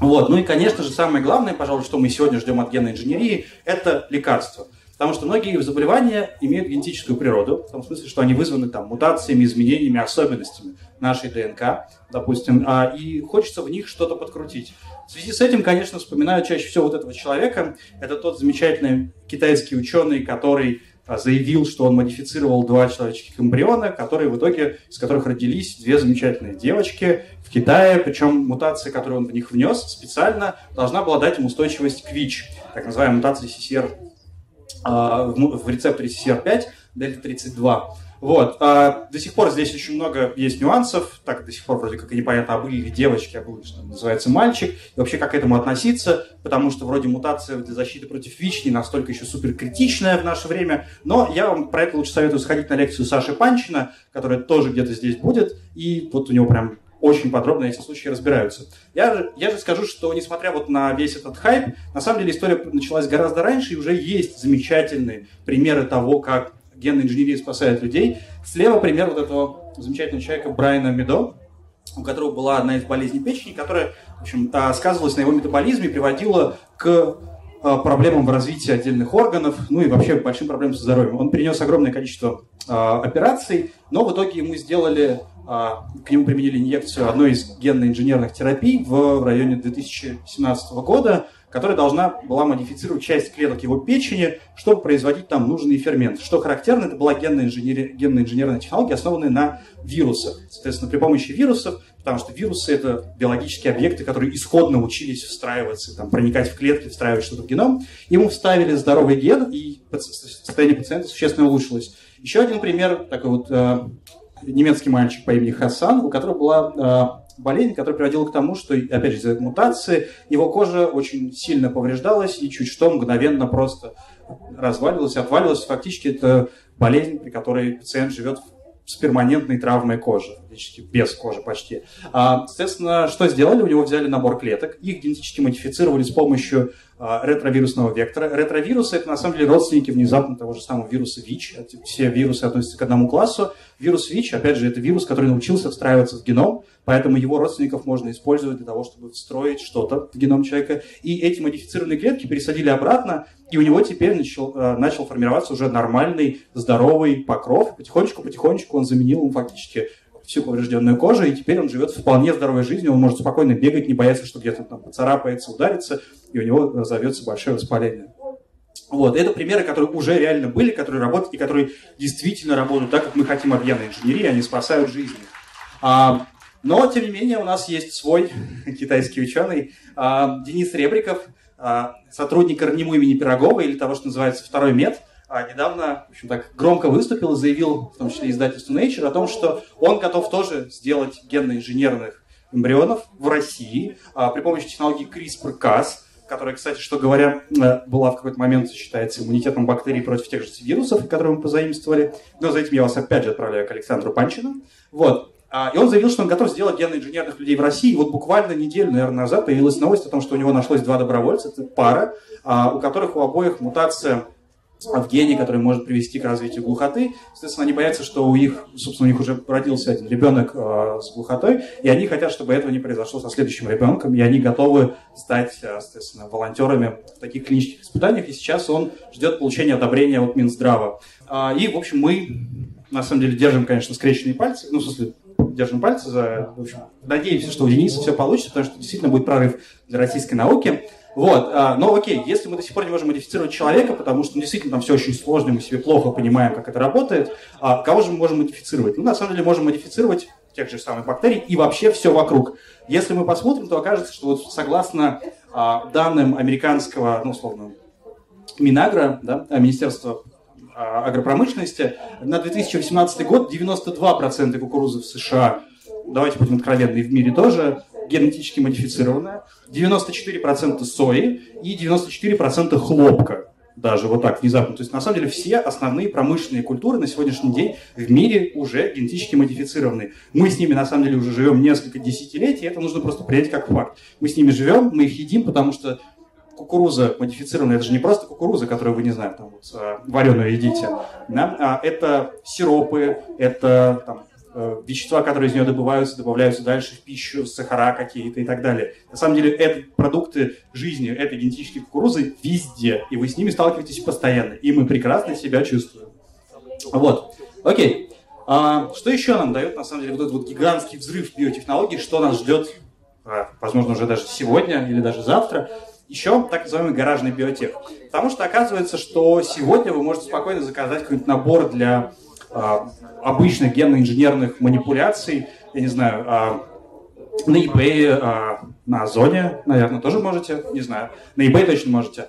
Вот. Ну и, конечно же, самое главное, пожалуй, что мы сегодня ждем от генной инженерии, это лекарства. Потому что многие заболевания имеют генетическую природу, в том смысле, что они вызваны там, мутациями, изменениями, особенностями нашей ДНК, допустим, а, и хочется в них что-то подкрутить. В связи с этим, конечно, вспоминаю чаще всего вот этого человека. Это тот замечательный китайский ученый, который а, заявил, что он модифицировал два человеческих эмбриона, которые в итоге, из которых родились две замечательные девочки в Китае, причем мутация, которую он в них внес специально, должна была дать им устойчивость к ВИЧ, так называемая мутация CCR а, в рецепторе CCR5, дельта-32. Вот. А до сих пор здесь очень много есть нюансов. Так, до сих пор вроде как и непонятно, а были ли девочки, а был что называется мальчик. И вообще, как к этому относиться, потому что вроде мутация для защиты против ВИЧ не настолько еще супер критичная в наше время. Но я вам про это лучше советую сходить на лекцию Саши Панчина, которая тоже где-то здесь будет. И вот у него прям очень подробно эти случаи разбираются. Я я же скажу, что несмотря вот на весь этот хайп, на самом деле история началась гораздо раньше, и уже есть замечательные примеры того, как генная инженерия спасает людей. Слева пример вот этого замечательного человека Брайана Медо, у которого была одна из болезней печени, которая, в общем, а, сказывалась на его метаболизме и приводила к а, проблемам в развитии отдельных органов, ну и вообще большим проблемам со здоровьем. Он перенес огромное количество э, операций, но в итоге ему сделали а, к нему применили инъекцию одной из генно-инженерных терапий в районе 2017 года, которая должна была модифицировать часть клеток его печени, чтобы производить там нужный фермент. Что характерно, это была генная, инженер... генная инженерная технология, основанная на вирусах. Соответственно, при помощи вирусов, потому что вирусы — это биологические объекты, которые исходно учились встраиваться, там, проникать в клетки, встраивать что-то в геном. Ему вставили здоровый ген, и состояние пациента существенно улучшилось. Еще один пример, такой вот э, немецкий мальчик по имени Хасан, у которого была э, болезнь, которая приводила к тому, что, опять же, из-за мутации его кожа очень сильно повреждалась и чуть что мгновенно просто разваливалась, отваливалась. Фактически это болезнь, при которой пациент живет с перманентной травмой кожи, фактически без кожи почти. А, соответственно, что сделали? У него взяли набор клеток, их генетически модифицировали с помощью ретровирусного вектора. Ретровирусы – это на самом деле родственники внезапно того же самого вируса ВИЧ. Все вирусы относятся к одному классу. Вирус ВИЧ, опять же, это вирус, который научился встраиваться в геном, поэтому его родственников можно использовать для того, чтобы встроить что-то в геном человека. И эти модифицированные клетки пересадили обратно, и у него теперь начал, а, начал формироваться уже нормальный, здоровый покров. Потихонечку-потихонечку он заменил ему фактически всю поврежденную кожу, и теперь он живет вполне здоровой жизнью, он может спокойно бегать, не бояться, что где-то там поцарапается, ударится, и у него разовьется большое воспаление. Вот, это примеры, которые уже реально были, которые работают и которые действительно работают так, как мы хотим от генной инженерии, они спасают жизни. А, но, тем не менее, у нас есть свой китайский ученый а, Денис Ребриков, а, сотрудник РНИМУ имени Пирогова, или того, что называется второй мед, а, недавно, в общем так, громко выступил и заявил, в том числе издательству Nature, о том, что он готов тоже сделать генно-инженерных эмбрионов в России а, при помощи технологии CRISPR-Cas, которая, кстати, что говоря, э, была в какой-то момент считается иммунитетом бактерий против тех же вирусов, которые мы позаимствовали. Но за этим я вас опять же отправляю к Александру Панчину. Вот. А, и он заявил, что он готов сделать генно-инженерных людей в России. И вот буквально неделю, наверное, назад появилась новость о том, что у него нашлось два добровольца, это пара, а, у которых у обоих мутация в гене, который может привести к развитию глухоты. Соответственно, они боятся, что у них, собственно, у них уже родился один ребенок э, с глухотой, и они хотят, чтобы этого не произошло со следующим ребенком, и они готовы стать, э, соответственно, волонтерами в таких клинических испытаниях, и сейчас он ждет получения одобрения от Минздрава. Э, и, в общем, мы, на самом деле, держим, конечно, скрещенные пальцы, ну, в смысле, держим пальцы за, в общем, надеемся, что у Дениса все получится, потому что действительно будет прорыв для российской науки. Вот, а, но окей, если мы до сих пор не можем модифицировать человека, потому что ну, действительно там все очень сложно, мы себе плохо понимаем, как это работает, а кого же мы можем модифицировать? Ну, на самом деле, можем модифицировать тех же самых бактерий и вообще все вокруг. Если мы посмотрим, то окажется, что вот согласно а, данным американского, ну, условно, Минагра, да, Министерства агропромышленности, на 2018 год 92% кукурузы в США, давайте будем откровенны, и в мире тоже, генетически модифицированная, 94% сои и 94% хлопка. Даже вот так внезапно. То есть, на самом деле, все основные промышленные культуры на сегодняшний день в мире уже генетически модифицированы. Мы с ними, на самом деле, уже живем несколько десятилетий, это нужно просто принять как факт. Мы с ними живем, мы их едим, потому что кукуруза модифицированная, это же не просто кукуруза, которую вы, не знаю, там вот, а, вареную едите, да? а это сиропы, это там, вещества, которые из нее добываются, добавляются дальше в пищу, сахара какие-то и так далее. На самом деле, это продукты жизни, это генетические кукурузы везде, и вы с ними сталкиваетесь постоянно, и мы прекрасно себя чувствуем. Вот, окей. А, что еще нам дает, на самом деле, вот этот вот гигантский взрыв биотехнологий, что нас ждет, а, возможно, уже даже сегодня или даже завтра, еще так называемый гаражный биотех. Потому что оказывается, что сегодня вы можете спокойно заказать какой-нибудь набор для обычных генно-инженерных манипуляций, я не знаю, а, на eBay, а, на Озоне, наверное, тоже можете, не знаю, на eBay точно можете,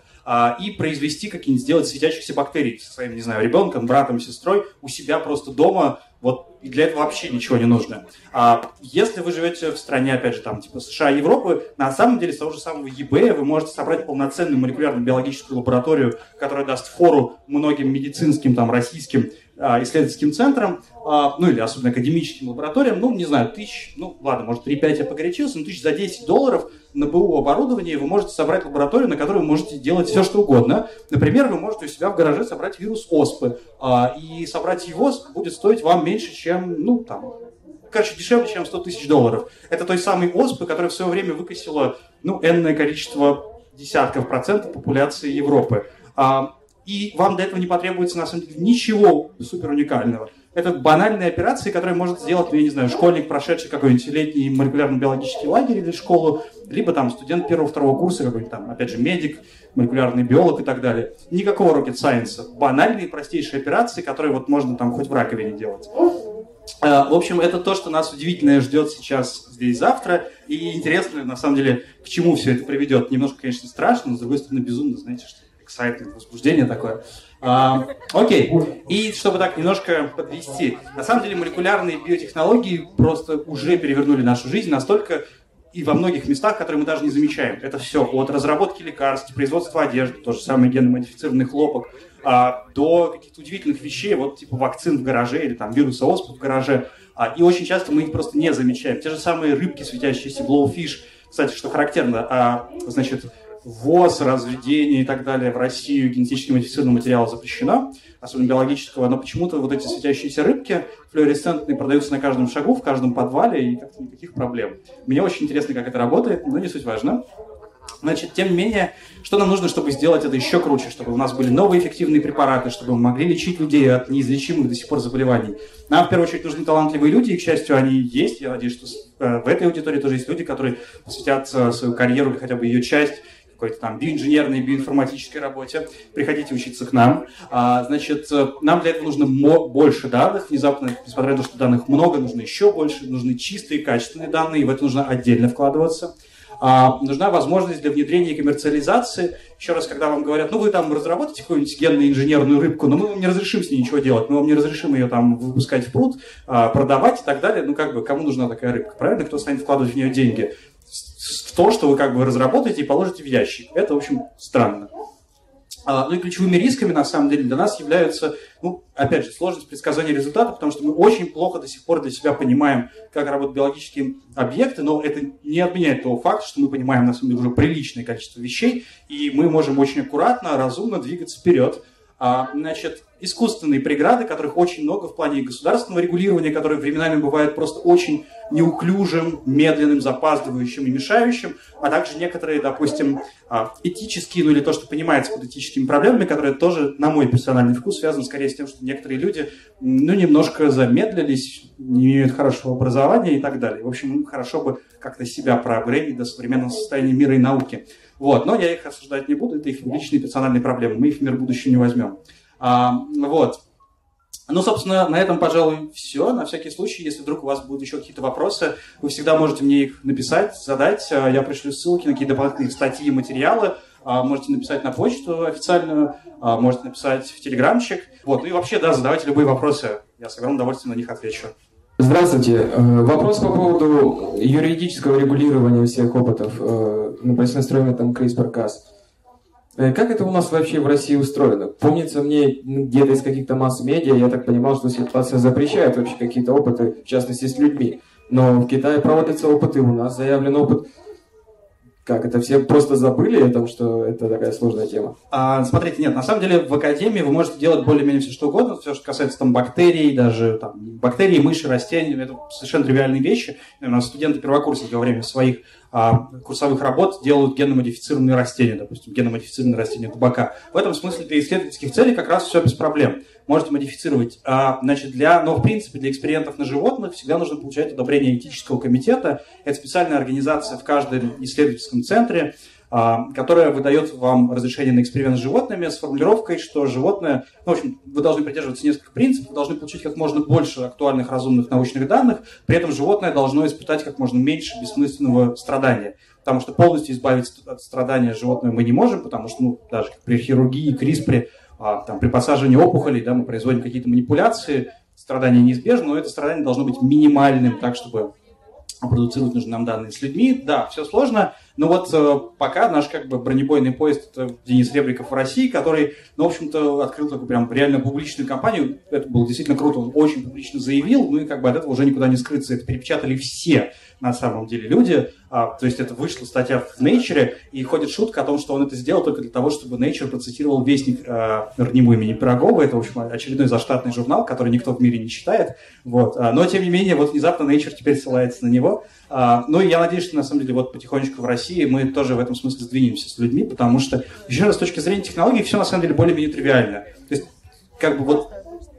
и произвести какие-нибудь, сделать светящихся бактерий со своим, не знаю, ребенком, братом, сестрой у себя просто дома, вот и для этого вообще ничего не нужно. А если вы живете в стране, опять же, там, типа США, Европы, на самом деле с того же самого eBay вы можете собрать полноценную молекулярно-биологическую лабораторию, которая даст фору многим медицинским, там, российским а, исследовательским центрам, а, ну или особенно академическим лабораториям, ну, не знаю, тысяч, ну, ладно, может, 3-5 я погорячился, но тысяч за 10 долларов на БУ оборудование вы можете собрать лабораторию, на которой вы можете делать все, что угодно. Например, вы можете у себя в гараже собрать вирус оспы, а, и собрать его будет стоить вам меньше, чем, ну, там, короче, дешевле, чем 100 тысяч долларов. Это той самой оспы, которая в свое время выкосила, ну, энное количество десятков процентов популяции Европы. И вам для этого не потребуется, на самом деле, ничего супер уникального. Это банальные операции, которые может сделать, ну, я не знаю, школьник, прошедший какой-нибудь летний молекулярно-биологический лагерь или школу, либо там студент первого-второго курса, какой-нибудь там, опять же, медик, молекулярный биолог и так далее. Никакого rocket science. Банальные, простейшие операции, которые вот можно там хоть в раковине делать. Э, в общем, это то, что нас удивительное ждет сейчас здесь завтра. И интересно, на самом деле, к чему все это приведет. Немножко, конечно, страшно, но, с другой стороны, безумно, знаете, что excitement, возбуждение такое. А, окей. И чтобы так немножко подвести. На самом деле молекулярные биотехнологии просто уже перевернули нашу жизнь настолько и во многих местах, которые мы даже не замечаем. Это все от разработки лекарств, производства одежды, то же самое генно-модифицированный хлопок, а, до каких-то удивительных вещей, вот типа вакцин в гараже или там вируса оспы в гараже. А, и очень часто мы их просто не замечаем. Те же самые рыбки, светящиеся blowfish, кстати, что характерно, а, значит, ввоз, разведение и так далее в Россию генетически модифицированного материала запрещено, особенно биологического, но почему-то вот эти светящиеся рыбки флуоресцентные продаются на каждом шагу, в каждом подвале, и как-то никаких проблем. Мне очень интересно, как это работает, но не суть важно. Значит, тем не менее, что нам нужно, чтобы сделать это еще круче, чтобы у нас были новые эффективные препараты, чтобы мы могли лечить людей от неизлечимых до сих пор заболеваний. Нам, в первую очередь, нужны талантливые люди, и, к счастью, они есть. Я надеюсь, что э, в этой аудитории тоже есть люди, которые посвятят э, свою карьеру или хотя бы ее часть какой-то там биоинженерной, биоинформатической работе, приходите учиться к нам. А, значит, э, нам для этого нужно больше данных, внезапно, несмотря на то, что данных много, нужно еще больше, нужны чистые, качественные данные, и в это нужно отдельно вкладываться. а, нужна возможность для внедрения и коммерциализации. Еще раз, когда вам говорят, ну вы там разработаете какую-нибудь генно-инженерную рыбку, но мы вам не разрешим с ней ничего делать, мы вам не разрешим ее там выпускать в пруд, а, продавать и так далее. Ну как бы, кому нужна такая рыбка, правильно? Кто станет вкладывать в нее деньги? То, что вы как бы разработаете и положите в ящик. Это, в общем, странно. А, ну и ключевыми рисками, на самом деле, для нас являются, ну, опять же, сложность предсказания результата, потому что мы очень плохо до сих пор для себя понимаем, как работают биологические объекты, но это не отменяет того факта, что мы понимаем, на самом деле, уже приличное количество вещей, и мы можем очень аккуратно, разумно двигаться вперед. А, значит, искусственные преграды, которых очень много в плане государственного регулирования, которые временами бывают просто очень неуклюжим, медленным, запаздывающим и мешающим, а также некоторые, допустим, а, этические, ну или то, что понимается под этическими проблемами, которые тоже, на мой персональный вкус, связаны скорее с тем, что некоторые люди, ну, немножко замедлились, не имеют хорошего образования и так далее. В общем, хорошо бы как-то себя проапгрейдить до современного состояния мира и науки. Вот, но я их осуждать не буду, это их личные персональные проблемы, мы их в мир будущего не возьмем. А, вот. Ну, собственно, на этом, пожалуй, все. На всякий случай, если вдруг у вас будут еще какие-то вопросы, вы всегда можете мне их написать, задать. А, я пришлю ссылки на какие-то дополнительные статьи и материалы. А, можете написать на почту официальную, а, можете написать в телеграмчик. Вот. Ну и вообще, да, задавайте любые вопросы. Я с огромным удовольствием на них отвечу. Здравствуйте. Э, вопрос по поводу юридического регулирования всех опытов, э, например, настроения там CRISPR-Cas. Э, как это у нас вообще в России устроено? Помнится мне где-то из каких-то масс-медиа, я так понимал, что ситуация запрещает вообще какие-то опыты, в частности с людьми. Но в Китае проводятся опыты, у нас заявлен опыт как, это все просто забыли о том, что это такая сложная тема? А, смотрите, нет, на самом деле в академии вы можете делать более-менее все что угодно, все, что касается там бактерий, даже там, бактерий, мыши, растений, это совершенно тривиальные вещи. У нас студенты-первокурсники во время своих а, курсовых работ делают генно-модифицированные растения, допустим, генно-модифицированные растения табака. В этом смысле для исследовательских целей как раз все без проблем. Можете модифицировать. А, значит, для, но в принципе для экспериментов на животных всегда нужно получать одобрение этического комитета. Это специальная организация в каждом исследовательском центре, а, которая выдает вам разрешение на эксперимент с животными с формулировкой, что животное, ну, в общем, вы должны придерживаться нескольких принципов, вы должны получить как можно больше актуальных разумных научных данных, при этом животное должно испытать как можно меньше бессмысленного страдания. Потому что полностью избавиться от страдания животное мы не можем, потому что, ну, даже при хирургии, CRISPR, а, там, при посаживании опухолей да, мы производим какие-то манипуляции, страдания неизбежны, но это страдание должно быть минимальным, так, чтобы продуцировать нужные нам данные с людьми. Да, все сложно, но вот э, пока наш как бы бронебойный поезд это Денис Ребриков в России, который, ну, в общем-то, открыл такую прям реально публичную кампанию. Это было действительно круто, он очень публично заявил, ну и как бы от этого уже никуда не скрыться. Это перепечатали все на самом деле люди. А, то есть это вышла статья в Nature, и ходит шутка о том, что он это сделал только для того, чтобы Nature процитировал вестник а, Рнему имени Пирогова. Это, в общем, очередной заштатный журнал, который никто в мире не читает. Вот. А, но, тем не менее, вот внезапно Nature теперь ссылается на него. А, ну и я надеюсь, что на самом деле вот потихонечку в России мы тоже в этом смысле сдвинемся с людьми, потому что, еще раз, с точки зрения технологий, все на самом деле более-менее тривиально. То есть, как бы вот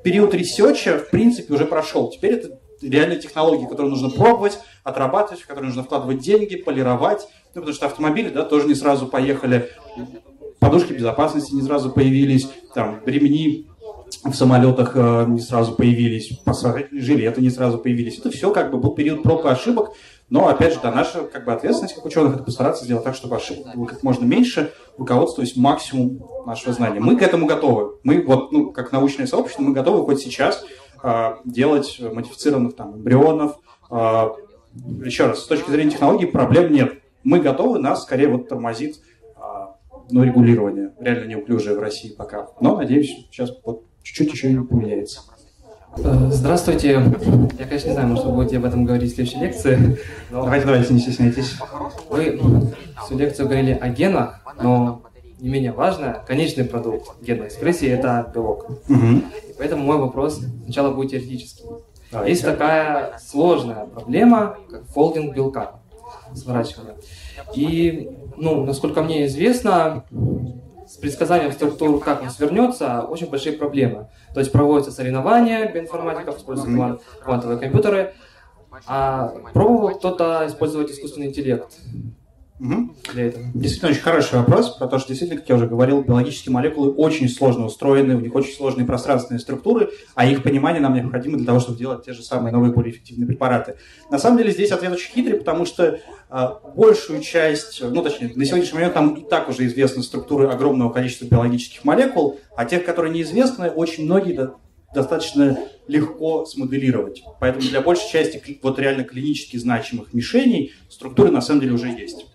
период ресерча, в принципе, уже прошел. Теперь это реальные технологии, которые нужно пробовать, отрабатывать, в которые нужно вкладывать деньги, полировать. Ну, потому что автомобили, да, тоже не сразу поехали, подушки безопасности не сразу появились, там, ремни в самолетах э, не сразу появились, спасательные жилеты не сразу появились. Это все как бы был период проб и ошибок, но, опять же, да, наша как бы, ответственность как ученых это постараться сделать так, чтобы ошибок было как можно меньше, руководствуясь максимум нашего знания. Мы к этому готовы. Мы вот, ну, как научное сообщество, мы готовы хоть сейчас э, делать модифицированных там эмбрионов. Э, еще раз, с точки зрения технологий проблем нет. Мы готовы, нас скорее вот тормозит э, ну, регулирование, реально неуклюжее в России пока. Но, надеюсь, сейчас вот чуть-чуть еще и поменяется. Э, здравствуйте. Я, конечно, не знаю, может, вы будете об этом говорить в следующей лекции. Но... Давайте, давайте, не стесняйтесь. Вы всю лекцию говорили о генах, но не менее важно, конечный продукт генной экспрессии – это белок. Угу. И поэтому мой вопрос сначала будет теоретический. Давайте. Есть такая сложная проблема, как фолдинг белка, сворачивание. И, ну, насколько мне известно, с предсказанием структур, как он свернется, очень большие проблемы. То есть проводятся соревнования биоинформатиков, используют квантовые компьютеры. А пробовал кто-то использовать искусственный интеллект? Угу. Для этого. Действительно очень хороший вопрос, потому что действительно, как я уже говорил, биологические молекулы очень сложно устроены, у них очень сложные пространственные структуры, а их понимание нам необходимо для того, чтобы делать те же самые новые, более эффективные препараты. На самом деле здесь ответ очень хитрый, потому что а, большую часть, ну точнее, на сегодняшний момент там и так уже известны структуры огромного количества биологических молекул, а тех, которые неизвестны, очень многие достаточно легко смоделировать. Поэтому для большей части вот реально клинически значимых мишеней структуры на самом деле уже есть.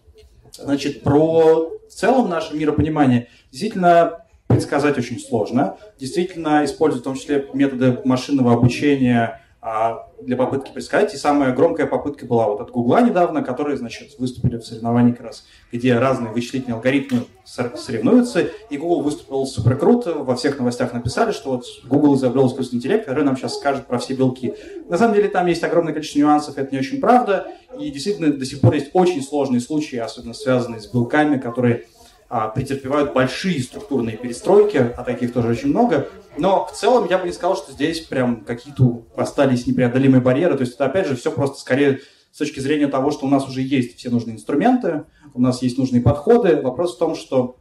Значит, про в целом наше миропонимание действительно предсказать очень сложно. Действительно используют в том числе методы машинного обучения а, для попытки предсказать. И самая громкая попытка была вот от Гугла недавно, которые, значит, выступили в соревновании как раз, где разные вычислительные алгоритмы соревнуются. И Google выступил супер круто. Во всех новостях написали, что вот Google изобрел искусственный интеллект, который нам сейчас скажет про все белки. На самом деле там есть огромное количество нюансов, это не очень правда. И действительно до сих пор есть очень сложные случаи, особенно связанные с белками, которые а, претерпевают большие структурные перестройки, а таких тоже очень много. Но в целом я бы не сказал, что здесь прям какие-то остались непреодолимые барьеры. То есть это опять же все просто скорее с точки зрения того, что у нас уже есть все нужные инструменты, у нас есть нужные подходы. Вопрос в том, что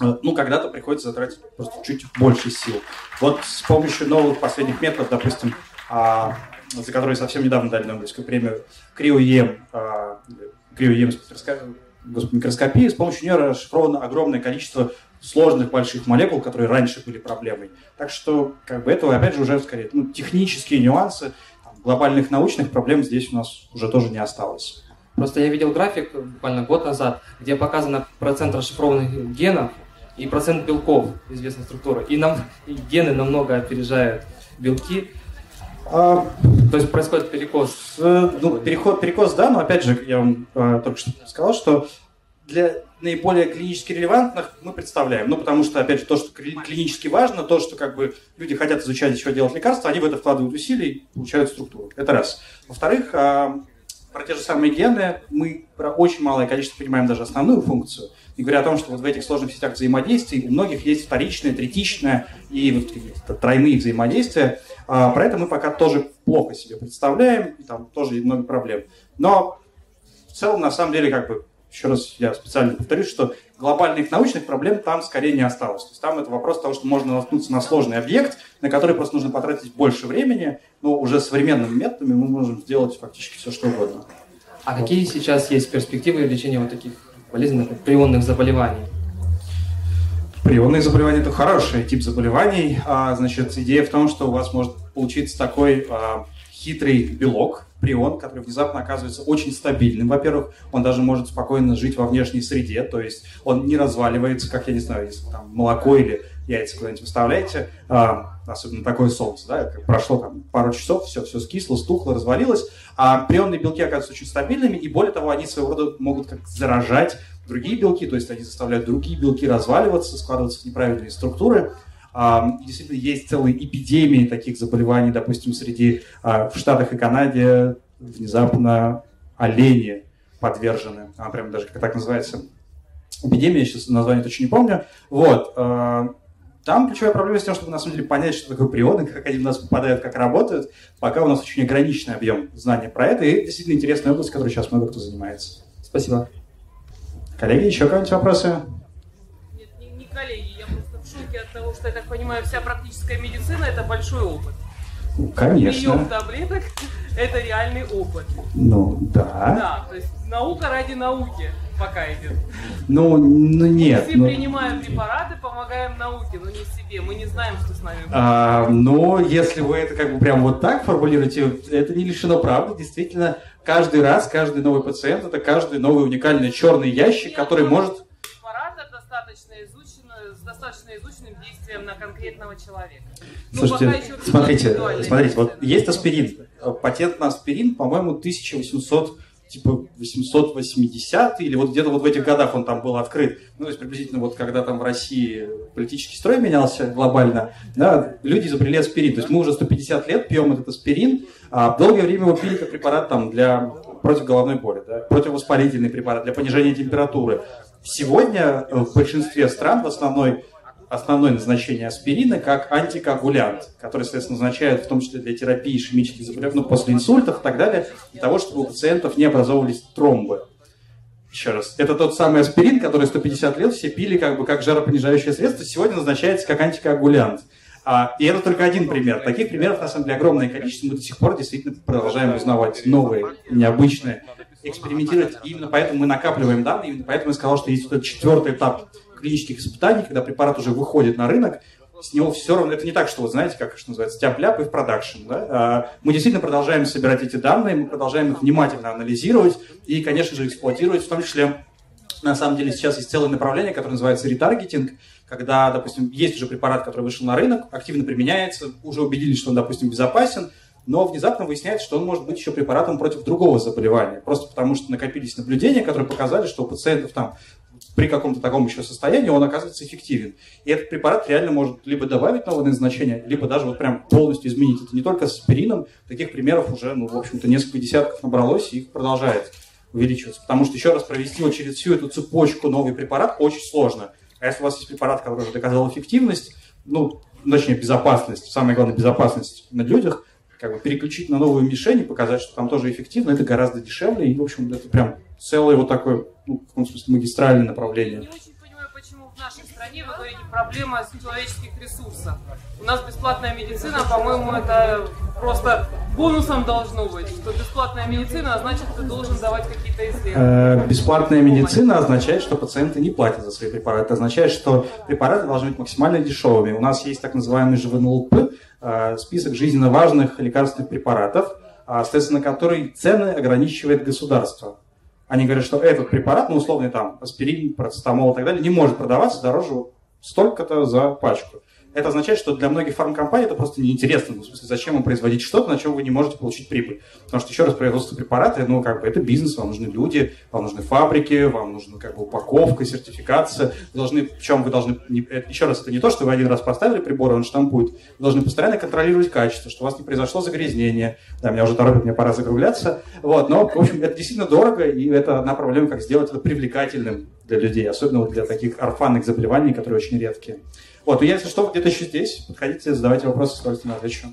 э, ну, когда-то приходится затратить просто чуть больше сил. Вот с помощью новых последних методов, допустим, а, за которые совсем недавно дали Нобелевскую премию, CRIO-EM, а, CRIO-EM микроскопии, с помощью нее расшифровано огромное количество сложных больших молекул, которые раньше были проблемой. Так что, как бы, этого, опять же, уже скорее ну, технические нюансы, там, глобальных научных проблем здесь у нас уже тоже не осталось. Просто я видел график буквально год назад, где показано процент расшифрованных генов и процент белков известной структуры. И, нам, и гены намного опережают белки. А, то есть происходит перекос. Э, ну, переход, перекос, да, но опять же, я вам э, только что сказал, что для наиболее клинически релевантных мы представляем. Ну, потому что, опять же, то, что клинически важно, то, что как бы люди хотят изучать, еще делать лекарства, они в это вкладывают усилия и получают структуру. Это раз. Во-вторых, а, про те же самые гены мы про очень малое количество понимаем даже основную функцию. И говоря о том, что вот в этих сложных сетях взаимодействий у многих есть вторичное, третичное и вот тройные взаимодействия. А, про это мы пока тоже плохо себе представляем, и там тоже много проблем. Но в целом, на самом деле, как бы еще раз я специально повторюсь, что глобальных научных проблем там скорее не осталось. То есть там это вопрос того, что можно наткнуться на сложный объект, на который просто нужно потратить больше времени, но уже современными методами мы можем сделать фактически все, что угодно. А какие сейчас есть перспективы лечения вот таких болезненных прионных заболеваний? Прионные заболевания – это хороший тип заболеваний. А, значит, идея в том, что у вас может получиться такой а, хитрый белок, прион, который внезапно оказывается очень стабильным. Во-первых, он даже может спокойно жить во внешней среде, то есть он не разваливается, как, я не знаю, если там молоко или яйца куда-нибудь выставляете, а, особенно такое солнце, да, прошло там пару часов, все, все скисло, стухло, развалилось, а прионные белки оказываются очень стабильными, и более того, они своего рода могут как заражать другие белки, то есть они заставляют другие белки разваливаться, складываться в неправильные структуры, Действительно, есть целые эпидемии таких заболеваний, допустим, среди а, в Штатах и Канаде внезапно олени подвержены. Она прям даже как так называется. Эпидемия, сейчас название точно не помню. Вот. А, там ключевая проблема с тем, чтобы на самом деле понять, что такое прионы, как они в нас попадают, как работают. Пока у нас очень ограниченный объем знаний про это, и действительно интересная область, которой сейчас много кто занимается. Спасибо. Коллеги, еще какие-нибудь вопросы? Нет, не, не коллеги, шоке от того, что, я так понимаю, вся практическая медицина – это большой опыт. Конечно. Прием таблеток – это реальный опыт. Ну, да. Да, то есть наука ради науки пока идет. Ну, ну нет. Мы все ну... принимаем препараты, помогаем науке, но не себе. Мы не знаем, что с нами будет. А, но если вы это как бы прям вот так формулируете, это не лишено правды. Действительно, каждый раз, каждый новый пациент – это каждый новый уникальный черный ящик, который может достаточно изученным действием на конкретного человека. Ну, Слушайте, смотрите, смотрите, вот есть аспирин. Патент на аспирин, по-моему, 1800 типа 880 или вот где-то вот в этих годах он там был открыт. Ну, то есть приблизительно вот когда там в России политический строй менялся глобально, да, люди изобрели аспирин. То есть мы уже 150 лет пьем этот аспирин, а долгое время его пили как препарат там для против головной боли, да, противовоспалительный препарат для понижения температуры. Сегодня в большинстве стран в основной основное назначение аспирина как антикоагулянт, который, соответственно, назначают в том числе для терапии ишемических заболеваний, ну, после инсультов и так далее, для того, чтобы у пациентов не образовывались тромбы. Еще раз. Это тот самый аспирин, который 150 лет все пили как бы как жаропонижающее средство, сегодня назначается как антикоагулянт. А, и это только один пример. Таких примеров, на самом деле, огромное количество. Мы до сих пор действительно продолжаем узнавать новые, необычные, экспериментировать. Именно поэтому мы накапливаем данные, именно поэтому я сказал, что есть вот этот четвертый этап клинических испытаний, когда препарат уже выходит на рынок, с него все равно, это не так, что, вот знаете, как что называется, тяп-ляп и в продакшн. Да? А мы действительно продолжаем собирать эти данные, мы продолжаем их внимательно анализировать и, конечно же, эксплуатировать, в том числе, на самом деле, сейчас есть целое направление, которое называется ретаргетинг, когда, допустим, есть уже препарат, который вышел на рынок, активно применяется, уже убедились, что он, допустим, безопасен, но внезапно выясняется, что он может быть еще препаратом против другого заболевания, просто потому что накопились наблюдения, которые показали, что у пациентов там при каком-то таком еще состоянии он оказывается эффективен. И этот препарат реально может либо добавить новое назначение, либо даже вот прям полностью изменить. Это не только с аспирином, таких примеров уже, ну, в общем-то, несколько десятков набралось, и их продолжает увеличиваться. Потому что еще раз провести вот через всю эту цепочку новый препарат очень сложно. А если у вас есть препарат, который уже доказал эффективность, ну, точнее, безопасность, самое главное, безопасность на людях, как бы переключить на новую мишень и показать, что там тоже эффективно, это гораздо дешевле, и, в общем, это прям целое вот такое, ну, в каком смысле, магистральное направление. Не очень понимаю, почему стране, вы проблема человеческих ресурсов. У нас бесплатная медицина, по-моему, это просто бонусом должно быть, что бесплатная медицина, а значит, ты должен давать какие-то исследования. Э, бесплатная медицина означает, что пациенты не платят за свои препараты. Это означает, что препараты должны быть максимально дешевыми. У нас есть так называемый ЖВНЛП, э, список жизненно важных лекарственных препаратов, а, соответственно, который цены ограничивает государство. Они говорят, что этот препарат, ну, условный там, аспирин, процетамол и так далее, не может продаваться дороже столько-то за пачку. Это означает, что для многих фармкомпаний это просто неинтересно. Ну, в смысле, зачем вам производить что-то, на чем вы не можете получить прибыль? Потому что, еще раз, производство препарата, ну, как бы, это бизнес, вам нужны люди, вам нужны фабрики, вам нужна, как бы, упаковка, сертификация. Вы должны, причем вы должны, это, еще раз, это не то, что вы один раз поставили прибор, он штампует. Вы должны постоянно контролировать качество, что у вас не произошло загрязнение. Да, меня уже торопит, мне пора закругляться. Вот, но, в общем, это действительно дорого, и это одна проблема, как сделать это привлекательным для людей, особенно вот для таких орфанных заболеваний, которые очень редкие. Вот, и если что, где-то еще здесь. Подходите, задавайте вопросы, с удовольствием отвечу.